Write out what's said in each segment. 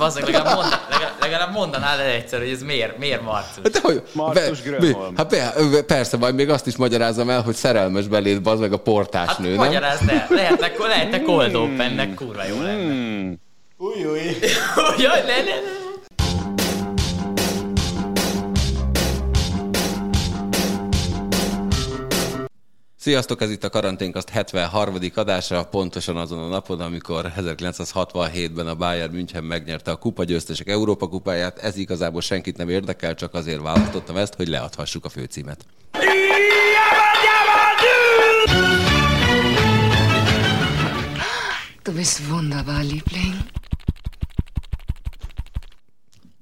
Bazzeg, legalább, mondan, legalább, legalább mondanád el egyszer, hogy ez miért, miért Marcus. De hogy, Marcus be- mi- Hát be, persze, majd még azt is magyarázom el, hogy szerelmes beléd, bazd meg a portás Hát nő, nem? magyarázd el, lehetnek, lehetnek cold opennek, kurva jó lenne. Hmm. Új, új. Jaj, ne, ne, ne. Sziasztok, ez itt a Karanténkaszt 73. adása, pontosan azon a napon, amikor 1967-ben a Bayern München megnyerte a kupa győztesek Európa kupáját. Ez igazából senkit nem érdekel, csak azért választottam ezt, hogy leadhassuk a főcímet. Du bist wunderbar, Liebling.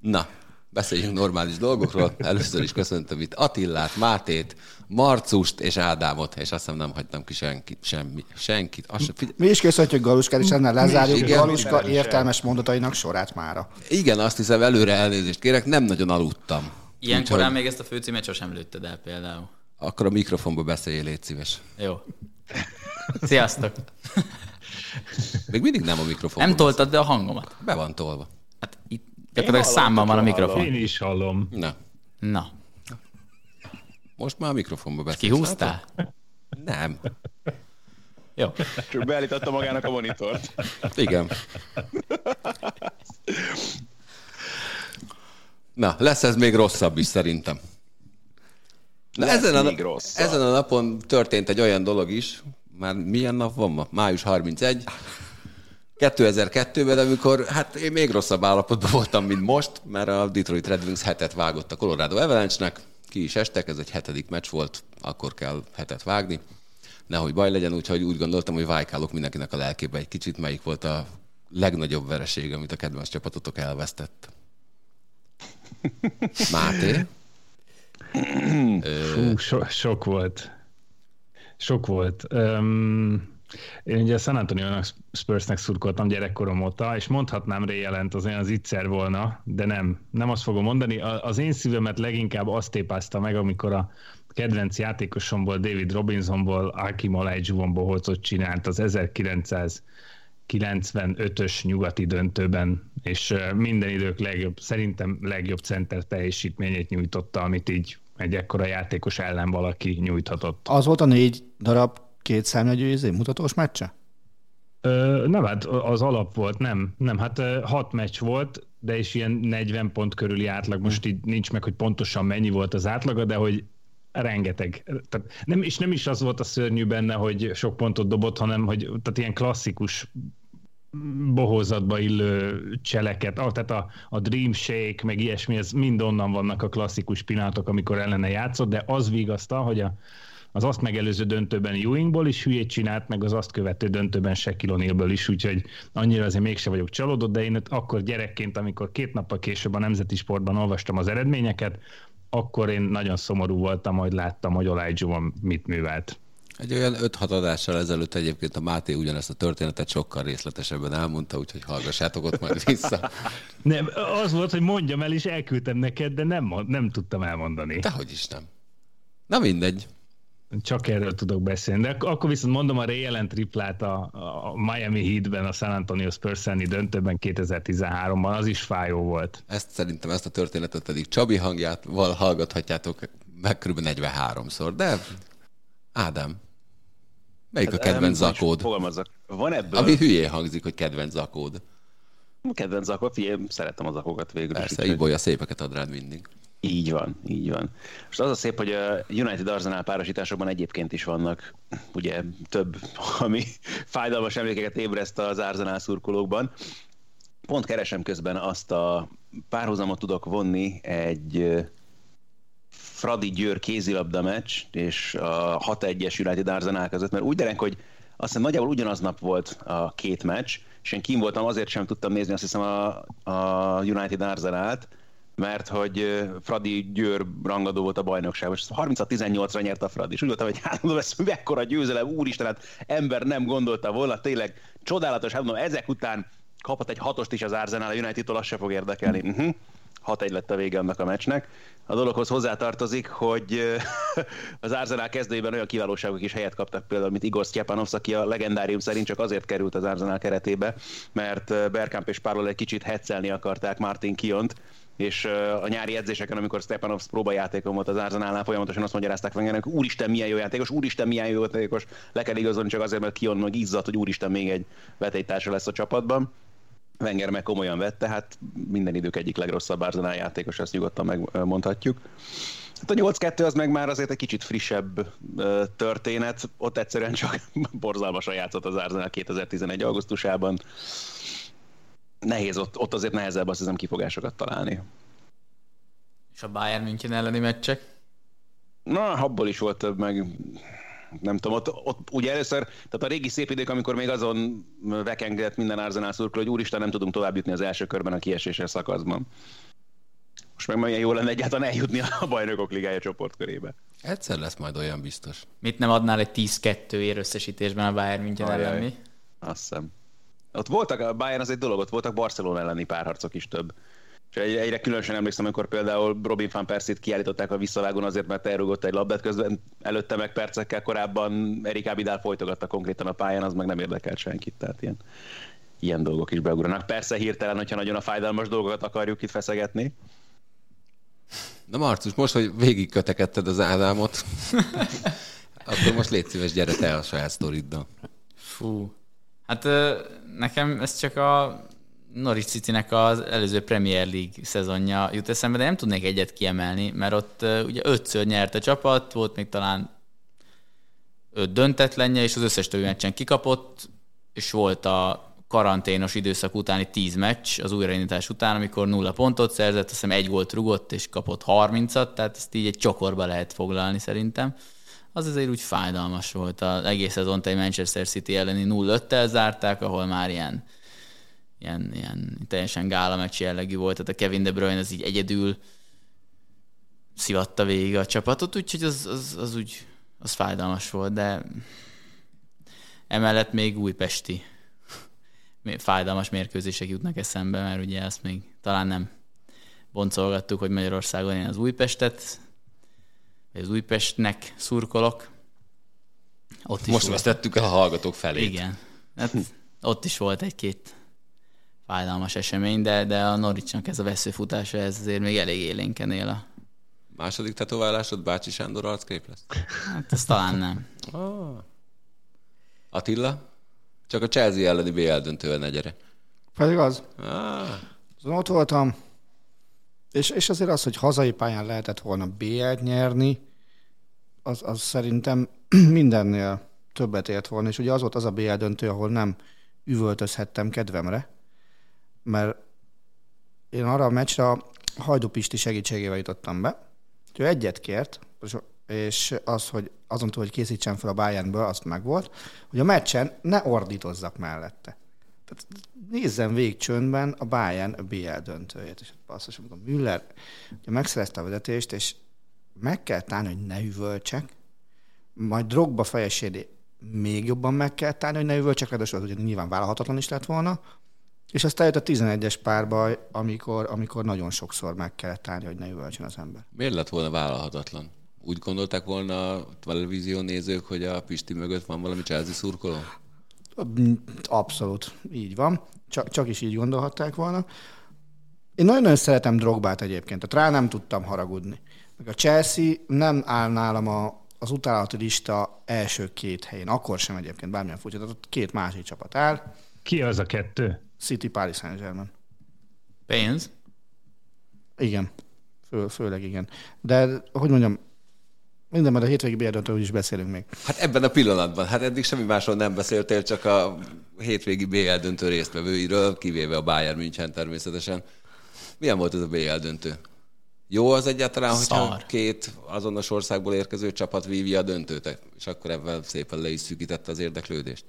Na, beszéljünk normális dolgokról. Először is köszöntöm itt Attillát, Mátét, Marcust és Ádámot, és azt hiszem nem hagytam ki senkit, semmi, senkit. Azt sem, figyelj, Mi is köszönjük Galuskát, és ennél lezárjuk Igen. Galuska értelmes mondatainak sorát mára. igen, azt hiszem előre elnézést kérek, nem nagyon aludtam. Ilyen Úgyhogy korán még ezt a főcímet sosem lőtted el például. Akkor a mikrofonba beszéljél, légy szíves. Jó. Sziasztok. Még mindig nem a mikrofonba. Nem toltad be a hangomat. Be van tolva. Hát itt gyakorlatilag számban van a mikrofon. Én is hallom. Na, Na, most már a mikrofonba beszélsz. kihúztál? Nem. Jó. Csak beállította magának a monitort. Igen. Na, lesz ez még rosszabb is szerintem. Na, Lesz ezen, a, rosszabb. ezen a napon történt egy olyan dolog is, már milyen nap van ma? Május 31. 2002-ben, amikor hát én még rosszabb állapotban voltam, mint most, mert a Detroit Red Wings hetet vágott a Colorado Avalanche-nek, ki is estek, ez egy hetedik meccs volt, akkor kell hetet vágni. Nehogy baj legyen, úgyhogy úgy gondoltam, hogy vájkálok mindenkinek a lelkébe egy kicsit, melyik volt a legnagyobb vereség, amit a kedvenc csapatotok elvesztett. Máté? Fú, so, sok volt. Sok volt. Um, én ugye San antonio Spursnek szurkoltam gyerekkorom óta, és mondhatnám Ray jelent, az olyan az ígyszer volna, de nem. Nem azt fogom mondani. Az én szívemet leginkább azt tépázta meg, amikor a kedvenc játékosomból, David Robinsonból, Akim Olajuwon bohócot csinált az 1995-ös nyugati döntőben, és minden idők legjobb, szerintem legjobb center teljesítményét nyújtotta, amit így egy ekkora játékos ellen valaki nyújthatott. Az volt a négy darab két számjegyű izé, mutatós meccse? Ö, nem, hát az alap volt, nem. Nem, hát hat meccs volt, de is ilyen 40 pont körüli átlag. Most így nincs meg, hogy pontosan mennyi volt az átlaga, de hogy rengeteg. Tehát nem, és nem is az volt a szörnyű benne, hogy sok pontot dobott, hanem hogy tehát ilyen klasszikus bohózatba illő cseleket, ah, tehát a, a Dream Shake, meg ilyesmi, ez mind onnan vannak a klasszikus pillanatok, amikor ellene játszott, de az vigasztal, hogy a, az azt megelőző döntőben Ewingból is hülyét csinált, meg az azt követő döntőben Shaquille O'Nealből is, úgyhogy annyira azért mégse vagyok csalódott, de én akkor gyerekként, amikor két nappal később a Nemzeti Sportban olvastam az eredményeket, akkor én nagyon szomorú voltam, hogy láttam, hogy Olajuwon mit művelt. Egy olyan 5-6 adással ezelőtt egyébként a Máté ugyanezt a történetet sokkal részletesebben elmondta, úgyhogy hallgassátok ott majd vissza. Nem, az volt, hogy mondjam el, és elküldtem neked, de nem, nem tudtam elmondani. Dehogy is nem. Na mindegy. Csak erről tudok beszélni. De ak- akkor viszont mondom a Ray Allen triplát a, a Miami Heatben, a San Antonio Spurs döntőben 2013-ban, az is fájó volt. Ezt szerintem, ezt a történetet pedig Csabi hangjával hallgathatjátok meg kb. 43-szor, de Ádám, melyik a kedvenc zakód? Van ebből... Ami hülyé hangzik, hogy kedvenc zakód. Kedvenc zakó, figyelj, szeretem a zakókat végül is. Persze, Ibolya szépeket ad rád mindig. Így van, így van. Most az a szép, hogy a United Arsenal párosításokban egyébként is vannak ugye több, ami fájdalmas emlékeket ébreszt az Arsenal szurkolókban. Pont keresem közben azt a párhuzamot tudok vonni egy Fradi Győr kézilabda meccs és a 6-1-es United Arsenal között, mert úgy dereng, hogy azt hiszem nagyjából ugyanaz nap volt a két meccs, és én kim voltam, azért sem tudtam nézni azt hiszem a, a United Arsenal-t, mert hogy Fradi Győr rangadó volt a bajnokságban, és 36-18-ra nyert a Fradi, és úgy voltam, hogy hát mondom, ez mekkora győzelem, úristen, hát ember nem gondolta volna, tényleg csodálatos, hát mondom, ezek után kaphat egy hatost is az Arsenal a United-tól, azt se fog érdekelni. Uh-huh. 6-1 lett a vége annak a meccsnek. A dologhoz hozzátartozik, hogy az Arsenal kezdőjében olyan kiválóságok is helyet kaptak, például, mint Igor Stjepanovs, aki a legendárium szerint csak azért került az Arsenal keretébe, mert Bergkamp és Párol egy kicsit hetszelni akarták Martin Kiont, és a nyári edzéseken, amikor Stepanovs próbajátékon volt az Arsenalnál, folyamatosan azt magyarázták Wengernek, úristen milyen jó játékos, úristen milyen jó játékos, le kell igazolni csak azért, mert Kion meg izzadt, hogy úristen még egy vetélytársa lesz a csapatban. Wenger meg komolyan vette, hát minden idők egyik legrosszabb Arsenal játékos, ezt nyugodtan megmondhatjuk. Hát a 8-2 az meg már azért egy kicsit frissebb történet, ott egyszerűen csak borzalmasan játszott az Arsenal 2011. augusztusában. Nehéz, ott, ott azért nehezebb azt hiszem kifogásokat találni. És a Bayern München elleni meccsek? Na, abból is volt több, meg nem tudom, ott, ott ugye először, tehát a régi szép idők, amikor még azon vekengett minden Arsenal szurkoló, hogy úristen, nem tudunk tovább jutni az első körben a kieséses szakaszban. Most meg milyen jó lenne egyáltalán eljutni a bajnokok ligája csoportkörébe. Egyszer lesz majd olyan biztos. Mit nem adnál egy 10-2 ér összesítésben a Bayern München ellen mi? Azt hiszem. Ott voltak, a Bayern az egy dolog, ott voltak Barcelona elleni párharcok is több. És egyre különösen emlékszem, amikor például Robin van Persit kiállították a visszavágón azért, mert elrugott egy labdát, közben előtte meg percekkel korábban Erik Abidal folytogatta konkrétan a pályán, az meg nem érdekelt senkit, tehát ilyen, ilyen dolgok is beugranak. Persze hirtelen, hogyha nagyon a fájdalmas dolgokat akarjuk itt feszegetni. Na Marcus, most, hogy végig kötekedted az Ádámot, akkor most légy szíves, gyere te a saját sztoriddal. Fú. Hát nekem ez csak a Norwich City-nek az előző Premier League szezonja jut eszembe, de nem tudnék egyet kiemelni, mert ott ugye ötször nyert a csapat, volt még talán öt döntetlenje, és az összes többi meccsen kikapott, és volt a karanténos időszak utáni tíz meccs az újraindítás után, amikor nulla pontot szerzett, azt hiszem egy gólt rugott, és kapott 30-at, tehát ezt így egy csokorba lehet foglalni szerintem. Az azért úgy fájdalmas volt. Az egész szezont egy Manchester City elleni 0-5-tel zárták, ahol már ilyen ilyen, ilyen teljesen gála meccs jellegű volt, tehát a Kevin De Bruyne az így egyedül szivatta végig a csapatot, úgyhogy az, az, az úgy az fájdalmas volt, de emellett még újpesti fájdalmas mérkőzések jutnak eszembe, mert ugye ezt még talán nem boncolgattuk, hogy Magyarországon én az Újpestet, vagy az Újpestnek szurkolok. Ott is Most vesztettük el a hallgatók felé. Igen. Hát ott is volt egy-két fájdalmas esemény, de, de a Norwichnak ez a veszőfutása, ez azért még elég élénken él a... Második tetoválásod Bácsi Sándor arckép lesz? Hát ez talán nem. Oh. Attila? Csak a Chelsea elleni BL döntővel ne gyere. Pedig az. Ah. Azon ott voltam, és, és azért az, hogy hazai pályán lehetett volna BL-t nyerni, az, az szerintem mindennél többet ért volna, és ugye az volt az a BL döntő, ahol nem üvöltözhettem kedvemre, mert én arra a meccsre a Hajdú Pisti segítségével jutottam be. Ő egyet kért, és az, hogy azon túl, hogy készítsen fel a Bayernből, azt meg volt, hogy a meccsen ne ordítozzak mellette. Tehát nézzem végig csöndben a Bayern BL döntőjét. És basszus, amikor Müller ugye megszerezte a vezetést, és meg kell tárni, hogy ne üvöltsek, majd drogba fejesédi még jobban meg kell tárni, hogy ne üvöltsek, ráadásul az ugye nyilván vállalhatatlan is lett volna, és aztán jött a 11-es párbaj, amikor, amikor nagyon sokszor meg kellett állni, hogy ne üvöltsön az ember. Miért lett volna vállalhatatlan? Úgy gondolták volna a televízió nézők, hogy a Pisti mögött van valami Chelsea szurkoló? Abszolút, így van. Csak, csak is így gondolhatták volna. Én nagyon-nagyon szeretem Drogbát egyébként, tehát rá nem tudtam haragudni. Meg a Chelsea nem áll nálam a, az utálati lista első két helyén, akkor sem egyébként, bármilyen furcsa, tehát ott két másik csapat áll. Ki az a kettő? City Paris Saint-Germain. Pénz? Igen. Fő, főleg igen. De, hogy mondjam, minden, mert a hétvégi BL is beszélünk még. Hát ebben a pillanatban. Hát eddig semmi másról nem beszéltél, csak a hétvégi BL döntő résztvevőiről, kivéve a Bayern München természetesen. Milyen volt ez a BL döntő? Jó az egyáltalán, Szar. hogyha két azonos országból érkező csapat vívja a döntőt, és akkor ebben szépen le is szűkítette az érdeklődést?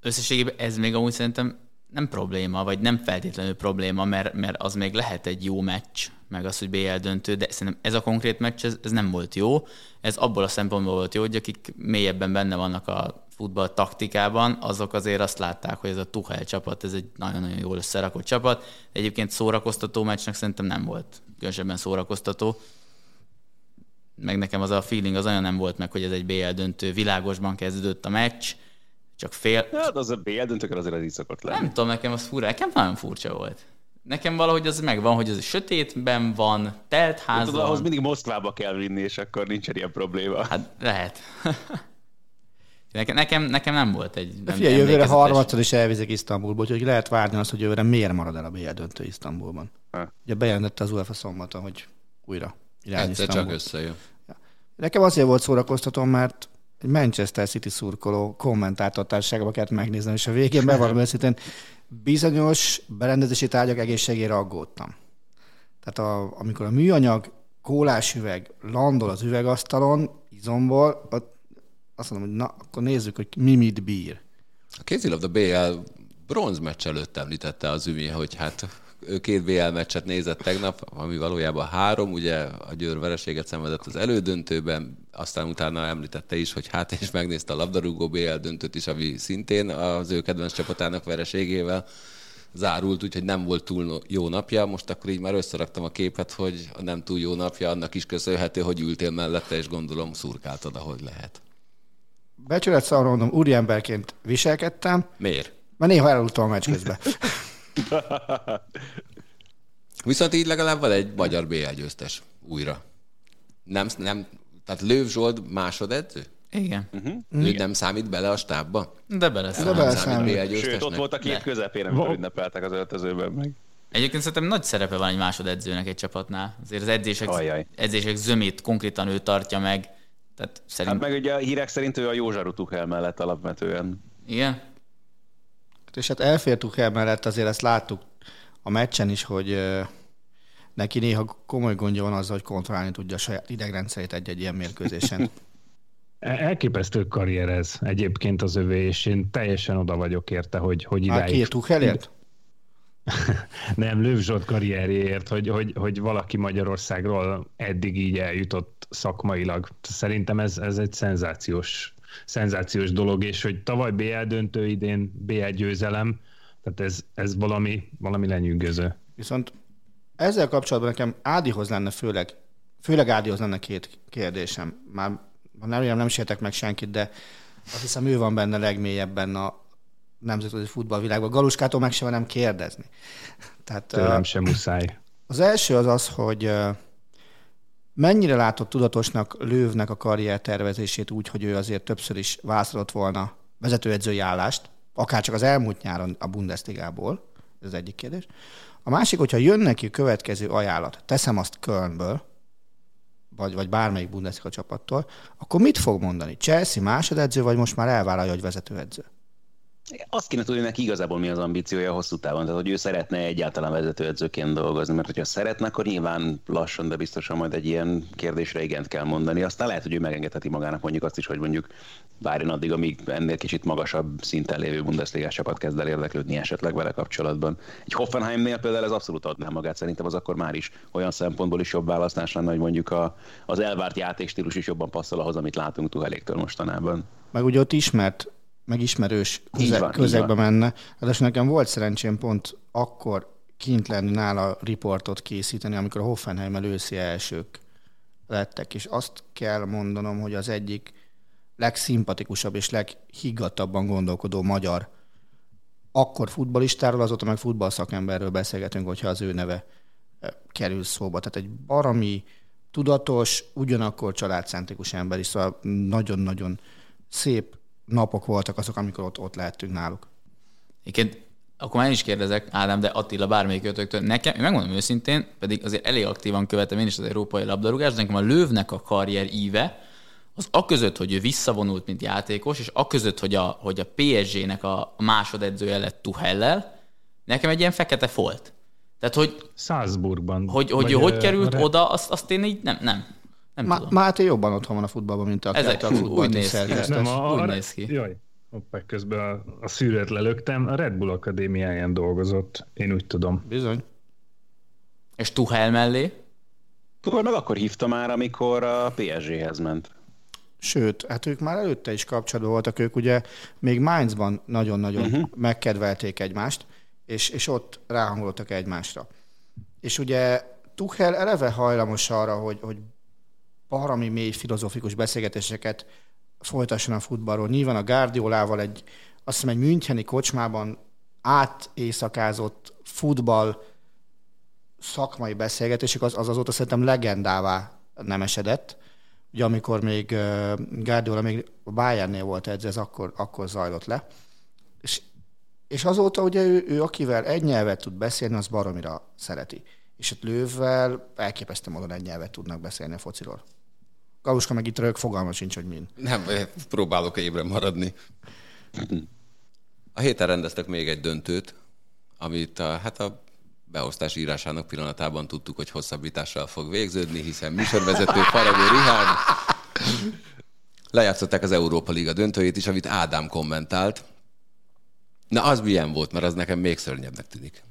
Összességében ez még amúgy szerintem nem probléma, vagy nem feltétlenül probléma, mert, mert az még lehet egy jó meccs, meg az, hogy BL döntő, de szerintem ez a konkrét meccs, ez, ez nem volt jó. Ez abból a szempontból volt jó, hogy akik mélyebben benne vannak a futball taktikában, azok azért azt látták, hogy ez a Tuchel csapat, ez egy nagyon-nagyon jól összerakott csapat. Egyébként szórakoztató meccsnek szerintem nem volt különösebben szórakoztató. Meg nekem az a feeling az olyan nem volt meg, hogy ez egy BL döntő. Világosban kezdődött a meccs, csak fél... Hát az a BL döntőkör azért az így szokott lenni. Nem tudom, nekem az fura, nekem nagyon furcsa volt. Nekem valahogy az megvan, hogy az sötétben van, telt ház Tudod, ahhoz mindig Moszkvába kell vinni, és akkor nincsen ilyen probléma. Hát lehet. Nekem, nekem, nekem nem volt egy... Nem figyelj, jövőre harmadszor is elvizik Isztambulba, úgyhogy lehet várni azt, hogy jövőre miért marad el a BL döntő Isztambulban. Ha. Ugye bejelentette az UEFA szombaton, hogy újra irány Egyszer csak Isztambul. összejön. Nekem azért volt szórakoztató, mert egy Manchester City szurkoló kommentátortárságba kellett megnézni, és a végén bevallom őszintén, bizonyos berendezési tárgyak egészségére aggódtam. Tehát a, amikor a műanyag kólás üveg landol az üvegasztalon, izomból, ott azt mondom, hogy na, akkor nézzük, hogy mi mit bír. A kézilabda BL bronz meccs előtt említette az Ümi, hogy hát két BL meccset nézett tegnap, ami valójában három, ugye a Győr vereséget szenvedett az elődöntőben, aztán utána említette is, hogy hát és megnézte a labdarúgó BL döntőt is, ami szintén az ő kedvenc csapatának vereségével zárult, úgyhogy nem volt túl jó napja. Most akkor így már összeraktam a képet, hogy a nem túl jó napja annak is köszönhető, hogy ültél mellette, és gondolom szurkáltad, ahogy lehet. Becsület szavra mondom, úriemberként viselkedtem, Miért? mert néha elaludtam a meccs közben. Viszont így legalább van egy magyar BL győztes újra. Nem, nem, tehát Lőv Zsolt másodedző? Igen, Ő nem számít bele a stábba? de beleszám. De Nem beleszámít. BL Sőt, ott volt a kép közepén, amikor ünnepeltek az öltözőben meg. Egyébként szerintem nagy szerepe van egy másodedzőnek egy csapatnál. Azért az edzések, Ajaj. edzések zömét konkrétan ő tartja meg. Tehát Hát szerint... meg ugye a hírek szerint ő a Józsaru Tuchel mellett alapvetően. Igen? És hát elfértük el mellett, azért ezt láttuk a meccsen is, hogy neki néha komoly gondja van azzal, hogy kontrollálni tudja a saját idegrendszerét egy-egy ilyen mérkőzésen. El- Elképesztő karrier ez egyébként az övé, és én teljesen oda vagyok érte, hogy, hogy Már idáig... két Tuchelért? Nem, Löw Zsolt karrierjéért, hogy, hogy, hogy valaki Magyarországról eddig így eljutott szakmailag. Szerintem ez, ez egy szenzációs, szenzációs dolog, és hogy tavaly BL döntő, idén BL győzelem, tehát ez, ez valami, valami lenyűgöző. Viszont ezzel kapcsolatban nekem Ádihoz lenne főleg, főleg Ádihoz lenne két kérdésem. Már nem, nem sértek meg senkit, de azt hiszem ő van benne legmélyebben a nemzetközi futballvilágban. Galuskától meg sem nem kérdezni. Tehát, Tőlem sem muszáj. Az első az az, hogy ö, mennyire látott tudatosnak Lővnek a karrier tervezését úgy, hogy ő azért többször is választott volna vezetőedzői állást, akár csak az elmúlt nyáron a Bundesligából, ez az egyik kérdés. A másik, hogyha jön neki következő ajánlat, teszem azt Kölnből, vagy, vagy bármelyik Bundesliga csapattól, akkor mit fog mondani? Chelsea másodedző, vagy most már elvállalja, hogy vezetőedző? Azt kéne tudni neki igazából mi az ambíciója hosszú távon, tehát hogy ő szeretne egyáltalán vezetőedzőként dolgozni, mert hogyha szeretne, akkor nyilván lassan, de biztosan majd egy ilyen kérdésre igent kell mondani. Aztán lehet, hogy ő megengedheti magának mondjuk azt is, hogy mondjuk várjon addig, amíg ennél kicsit magasabb szinten lévő Bundesliga csapat kezd el érdeklődni esetleg vele kapcsolatban. Egy Hoffenheimnél például ez abszolút adná magát, szerintem az akkor már is olyan szempontból is jobb választás lenne, hogy mondjuk a, az elvárt játékstílus is jobban passzol ahhoz, amit látunk Tuheléktől mostanában. Meg ugye ott ismert, meg ismerős Így köze, van, közegbe menne. Ráadásul nekem volt szerencsém pont akkor kint lenni nála riportot készíteni, amikor a Hoffenheim őszi elsők lettek, és azt kell mondanom, hogy az egyik legszimpatikusabb és leghiggadtabban gondolkodó magyar akkor futballistáról, azóta meg futballszakemberről beszélgetünk, hogyha az ő neve eh, kerül szóba. Tehát egy barami, tudatos, ugyanakkor családcentrikus ember is, szóval nagyon-nagyon szép napok voltak azok, amikor ott, ott lehettünk náluk. Egyébként akkor már én is kérdezek, Ádám, de Attila bármelyik ötöktől. Nekem, én megmondom őszintén, pedig azért elég aktívan követem én is az európai labdarúgást, de nekem a Lövnek a karrier íve, az aközött, hogy ő visszavonult, mint játékos, és aközött, hogy a, hogy a PSG-nek a a másodedzője lett Tuhellel, nekem egy ilyen fekete folt. Tehát, hogy Salzburgban. hogy, hogy ő hogy került oda, azt, azt én így nem, nem, nem Má- tudom. Máté jobban otthon van a futballban, mint a Ezek a úgy néz ki. Nem, a, úgy néz ki. Jaj, hoppá, közben a, a szűrőt lelöktem. A Red Bull Akadémiáján dolgozott, én úgy tudom. Bizony. És Tuhel mellé, Tuhel meg akkor hívta már, amikor a PSG-hez ment. Sőt, hát ők már előtte is kapcsolatban voltak, ők ugye még Mainzban nagyon-nagyon uh-huh. megkedvelték egymást, és, és ott ráhangoltak egymásra. És ugye Tuchel eleve hajlamos arra, hogy, hogy parami mély filozófikus beszélgetéseket folytasson a futballról. Nyilván a Guardiolával egy, azt hiszem egy Müncheni kocsmában átéjszakázott futball szakmai beszélgetések, az, az azóta szerintem legendává nem esedett. Ugye amikor még Guardiola még a Bayernnél volt edző, ez akkor, akkor zajlott le. És, és azóta ugye ő, ő, akivel egy nyelvet tud beszélni, az baromira szereti. És ott lővvel elképesztő módon egy nyelvet tudnak beszélni a fociról. Galuska meg itt rög, fogalma sincs, hogy min. Nem, próbálok ébren maradni. A héten rendeztek még egy döntőt, amit a, hát a beosztás írásának pillanatában tudtuk, hogy hosszabbítással fog végződni, hiszen műsorvezető Faragó Rihárd lejátszották az Európa Liga döntőjét is, amit Ádám kommentált. Na, az milyen volt, mert az nekem még szörnyebbnek tűnik.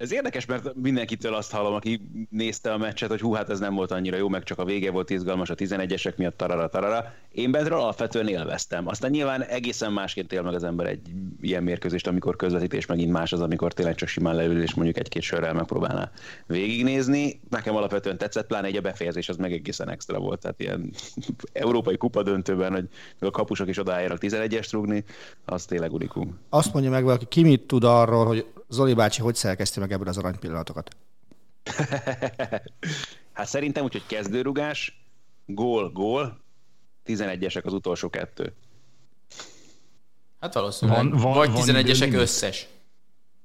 Ez érdekes, mert mindenkitől azt hallom, aki nézte a meccset, hogy hú, hát ez nem volt annyira jó, meg csak a vége volt izgalmas a 11-esek miatt, tarara, tarara. Én bentről alapvetően élveztem. Aztán nyilván egészen másként él meg az ember egy ilyen mérkőzést, amikor közvetítés megint más az, amikor tényleg csak simán leül, és mondjuk egy-két sörrel megpróbálná végignézni. Nekem alapvetően tetszett, pláne egy a befejezés az meg egészen extra volt. Tehát ilyen európai kupa döntőben, hogy a kapusok is odaálljanak 11-est rúgni, az tényleg unikum. Azt mondja meg valaki, ki mit tud arról, hogy Zoli bácsi hogy szerkeszti meg ebből az arany pillanatokat? hát szerintem úgy, hogy kezdőrugás, gól, gól, 11-esek az utolsó kettő. Hát valószínűleg. Van, van, Vagy 11-esek összes.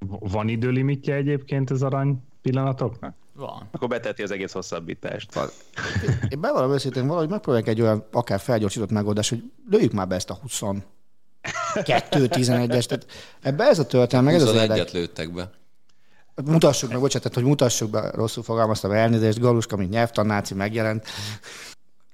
Van időlimitje egyébként az arany pillanatoknak? Van. Akkor beteti az egész hosszabbítást. Van. Én bevallom őszintén, valahogy megpróbálják egy olyan akár felgyorsított megoldást, hogy lőjük már be ezt a 20 2 11-es. Tehát ebbe ez a történet, meg ez az érdek. lőttek be. Mutassuk meg, bocsánat, hogy mutassuk be, rosszul fogalmaztam, elnézést, Galuska, mint nyelvtanáci megjelent.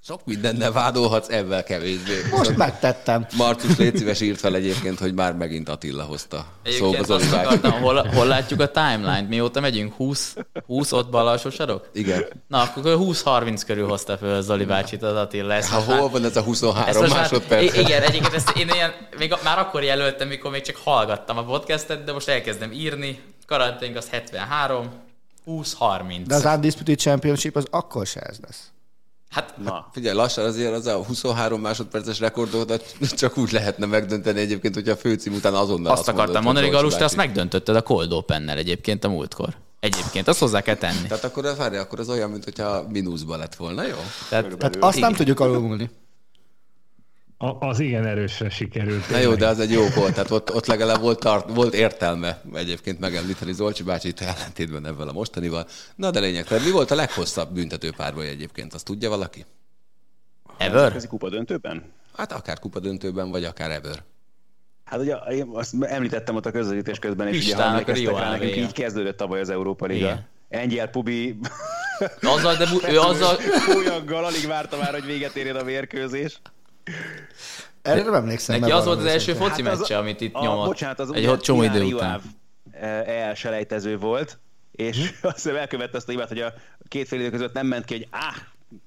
Sok mindennel vádolhatsz, ebben kevésbé. Most megtettem. Marcus légy szíves írt fel egyébként, hogy már megint Attila hozta. Egyébként szóval azt akartam, hol, hol, látjuk a timeline-t? Mióta megyünk? 20, 20 ott bal alsó sarok? Igen. Na, akkor 20-30 körül hozta föl Zoli bácsit az Attila. Ezt ha hol van ez a 23 ezt másodperc? Már, igen, egyébként ezt én ilyen, még már akkor jelöltem, mikor még csak hallgattam a podcastet, de most elkezdem írni. Karanténk az 73, 20-30. De az Undisputed Championship az akkor se ez lesz. Hát, Na. hát figyelj, lassan azért az a 23 másodperces rekordodat csak úgy lehetne megdönteni egyébként, hogy a főcím után azonnal azt, azt akartam mondani, Galus, te azt megdöntötted a Cold Open-nel egyébként a múltkor. Egyébként, azt hozzá kell tenni. Tehát akkor, várj, akkor az olyan, mint hogyha mínuszba lett volna, jó? Tehát, tehát azt nem tudjuk alulmúlni. A, az igen erősre sikerült. Na jó, de az egy jó volt, tehát ott, ott legalább volt, tart, volt értelme egyébként megemlíteni Zolcsi bácsit ellentétben ebben a mostanival. Na de lényeg, mi volt a leghosszabb büntető párbaj egyébként, azt tudja valaki? Ever? Ez kupa döntőben? Hát akár kupa döntőben, vagy akár ever. Hát ugye én azt említettem ott a közvetítés közben, és ugye emlékeztek rá, nekünk így kezdődött tavaly az Európa Liga. Engyel Pubi azzal, de ő azzal... Fújaggal alig várta már, hogy véget érjen a mérkőzés. Erre nem emlékszem. Neki az volt az első foci hát meccse, amit itt a, nyomott. Bocsánat, az egy csomó idő után. elselejtező volt, és hm? azt hiszem elkövette azt a hibát, hogy a két fél idő között nem ment ki, hogy áh,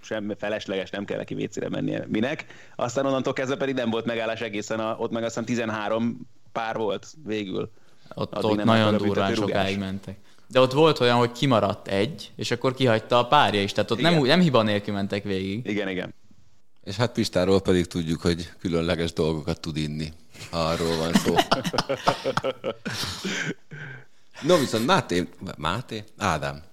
semmi felesleges, nem kell neki vécére mennie. Minek? Aztán onnantól kezdve pedig nem volt megállás egészen, a, ott meg azt hiszem 13 pár volt végül. Ott, ott nagyon durván sokáig mentek. De ott volt olyan, hogy kimaradt egy, és akkor kihagyta a párja is. Tehát ott nem, nem hiba nélkül mentek végig. Igen, igen. És hát Pistáról pedig tudjuk, hogy különleges dolgokat tud inni, ha arról van szó. No viszont Máté, Máté? Ádám,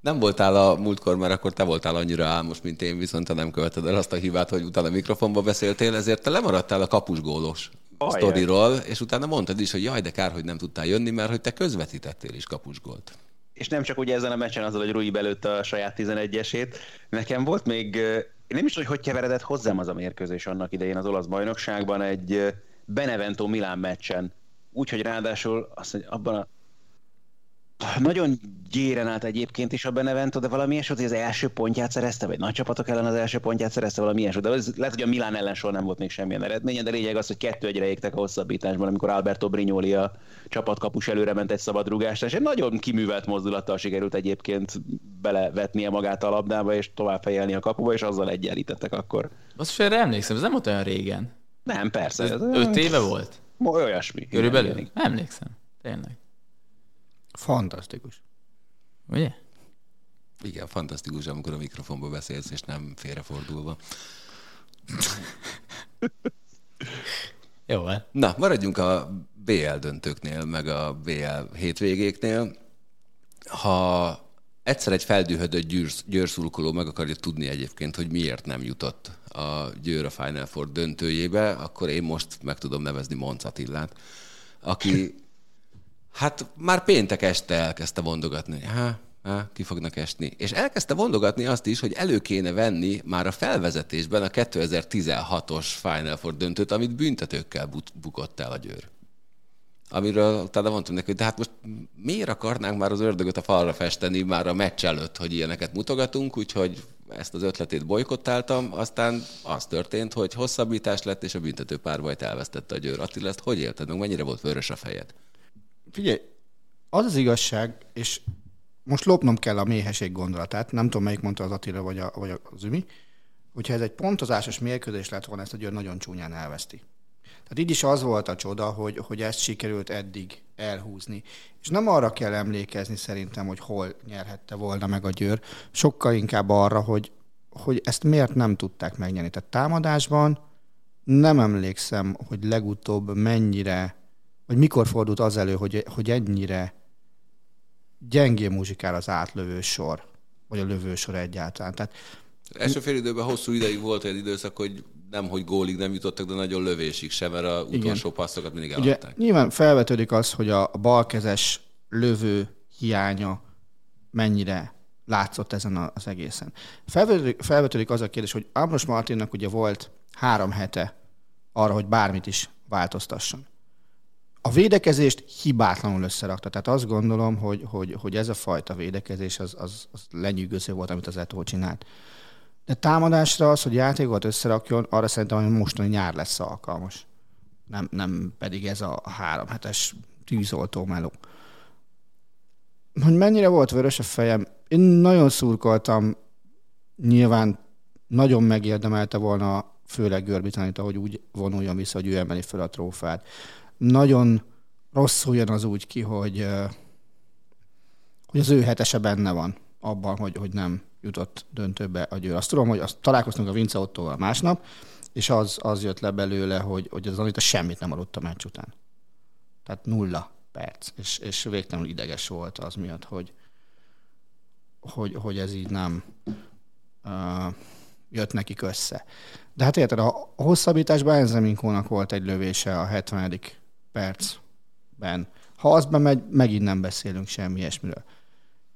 nem voltál a múltkor, mert akkor te voltál annyira álmos, mint én, viszont te nem követed el azt a hibát, hogy utána mikrofonba beszéltél, ezért te lemaradtál a kapusgólos Ajaj. sztoriról, és utána mondtad is, hogy jaj, de kár, hogy nem tudtál jönni, mert hogy te közvetítettél is kapusgólt. És nem csak ugye ezen a meccsen azzal, hogy Rui belőtte a saját 11-esét, nekem volt még én nem is tudom, hogy hogy keveredett hozzám az a mérkőzés annak idején az olasz bajnokságban egy Benevento Milán meccsen. Úgyhogy ráadásul azt mondja, abban a nagyon gyéren állt egyébként is a Benevento, de valami ilyesmi, hogy az első pontját szerezte, vagy nagy csapatok ellen az első pontját szerezte, valami ilyesmi. De ez, lehet, hogy a Milán ellen soha nem volt még semmilyen eredménye, de lényeg az, hogy kettő egyre égtek a hosszabbításban, amikor Alberto Brignoli a csapatkapus előre ment egy szabad rúgásra, és egy nagyon kiművelt mozdulattal sikerült egyébként belevetnie magát a labdába, és tovább fejelni a kapuba, és azzal egyenlítettek akkor. Azt félre emlékszem, ez nem volt olyan régen. Nem, persze. Ez öt éve volt? Olyasmi. Körülbelül? Igen. Emlékszem. Tényleg. Fantasztikus. Ugye? Igen, fantasztikus, amikor a mikrofonba beszélsz, és nem félrefordulva. Jó, van. Na, maradjunk a BL döntőknél, meg a BL hétvégéknél. Ha egyszer egy feldühödött győr, győrszurkoló meg akarja tudni egyébként, hogy miért nem jutott a Győr a Final Four döntőjébe, akkor én most meg tudom nevezni Monc Attillát, aki hát már péntek este elkezdte mondogatni, hogy há, há, ki fognak esni. És elkezdte mondogatni azt is, hogy elő kéne venni már a felvezetésben a 2016-os Final Four döntőt, amit büntetőkkel bukott el a Győr amiről utána mondtam neki, hogy de hát most miért akarnánk már az ördögöt a falra festeni már a meccs előtt, hogy ilyeneket mutogatunk, úgyhogy ezt az ötletét bolykottáltam, aztán az történt, hogy hosszabbítás lett, és a büntető párbajt elvesztette a Győr. Attila, ezt hogy élted meg? Mennyire volt vörös a fejed? Figyelj, az az igazság, és most lopnom kell a méhesség gondolatát, nem tudom, melyik mondta az Attila vagy, a, vagy az Ümi, hogyha ez egy pontozásos mérkőzés lett volna, ezt a Győr nagyon csúnyán elveszti. Tehát így is az volt a csoda, hogy, hogy ezt sikerült eddig elhúzni. És nem arra kell emlékezni szerintem, hogy hol nyerhette volna meg a Győr, sokkal inkább arra, hogy, hogy ezt miért nem tudták megnyerni. Tehát támadásban nem emlékszem, hogy legutóbb mennyire, vagy mikor fordult az elő, hogy, hogy ennyire gyengén muzsikál az átlövő sor, vagy a lövősor egyáltalán. Tehát Első fél időben hosszú ideig volt egy időszak, hogy nem, hogy gólig nem jutottak, de nagyon lövésig sem, mert a utolsó passzokat mindig Ugye eladták. nyilván felvetődik az, hogy a balkezes lövő hiánya mennyire látszott ezen az egészen. Felvetődik, felvetődik az a kérdés, hogy Ambros Martinnak ugye volt három hete arra, hogy bármit is változtasson. A védekezést hibátlanul összerakta. Tehát azt gondolom, hogy, hogy, hogy ez a fajta védekezés az, az, az lenyűgöző volt, amit az Eto csinált. De támadásra az, hogy játékot összerakjon, arra szerintem, hogy mostani nyár lesz alkalmas. Nem, nem pedig ez a három hetes tűzoltó meló. Hogy mennyire volt vörös a fejem, én nagyon szurkoltam, nyilván nagyon megérdemelte volna főleg Görbitanit, hogy úgy vonuljon vissza, hogy ő emeli fel a trófát. Nagyon rosszul jön az úgy ki, hogy, hogy az ő hetese benne van abban, hogy, hogy nem jutott döntőbe a győr. Azt tudom, hogy azt találkoztunk a Vince Ottóval másnap, és az, az jött le belőle, hogy, hogy az Anita semmit nem aludt a meccs után. Tehát nulla perc, és, és végtelenül ideges volt az miatt, hogy, hogy, hogy ez így nem uh, jött nekik össze. De hát érted, a hosszabbításban Enzeminkónak volt egy lövése a 70. percben. Ha az bemegy, megint nem beszélünk semmi ilyesmiről.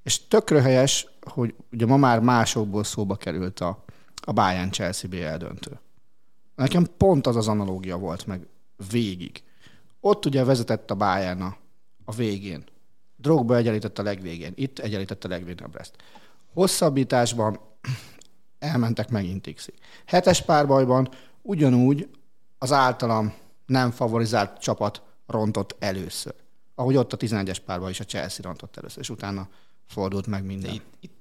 És tökre helyes, hogy ugye ma már másokból szóba került a, a Bayern Chelsea BL döntő. Nekem pont az az analógia volt meg végig. Ott ugye vezetett a Bayern a, a végén. Drogba egyenlített a legvégén. Itt egyenlített a legvégén a Brest. Hosszabbításban elmentek megint x Hetes párbajban ugyanúgy az általam nem favorizált csapat rontott először. Ahogy ott a 11-es párban is a Chelsea rontott először, és utána fordult meg minden. Itt, itt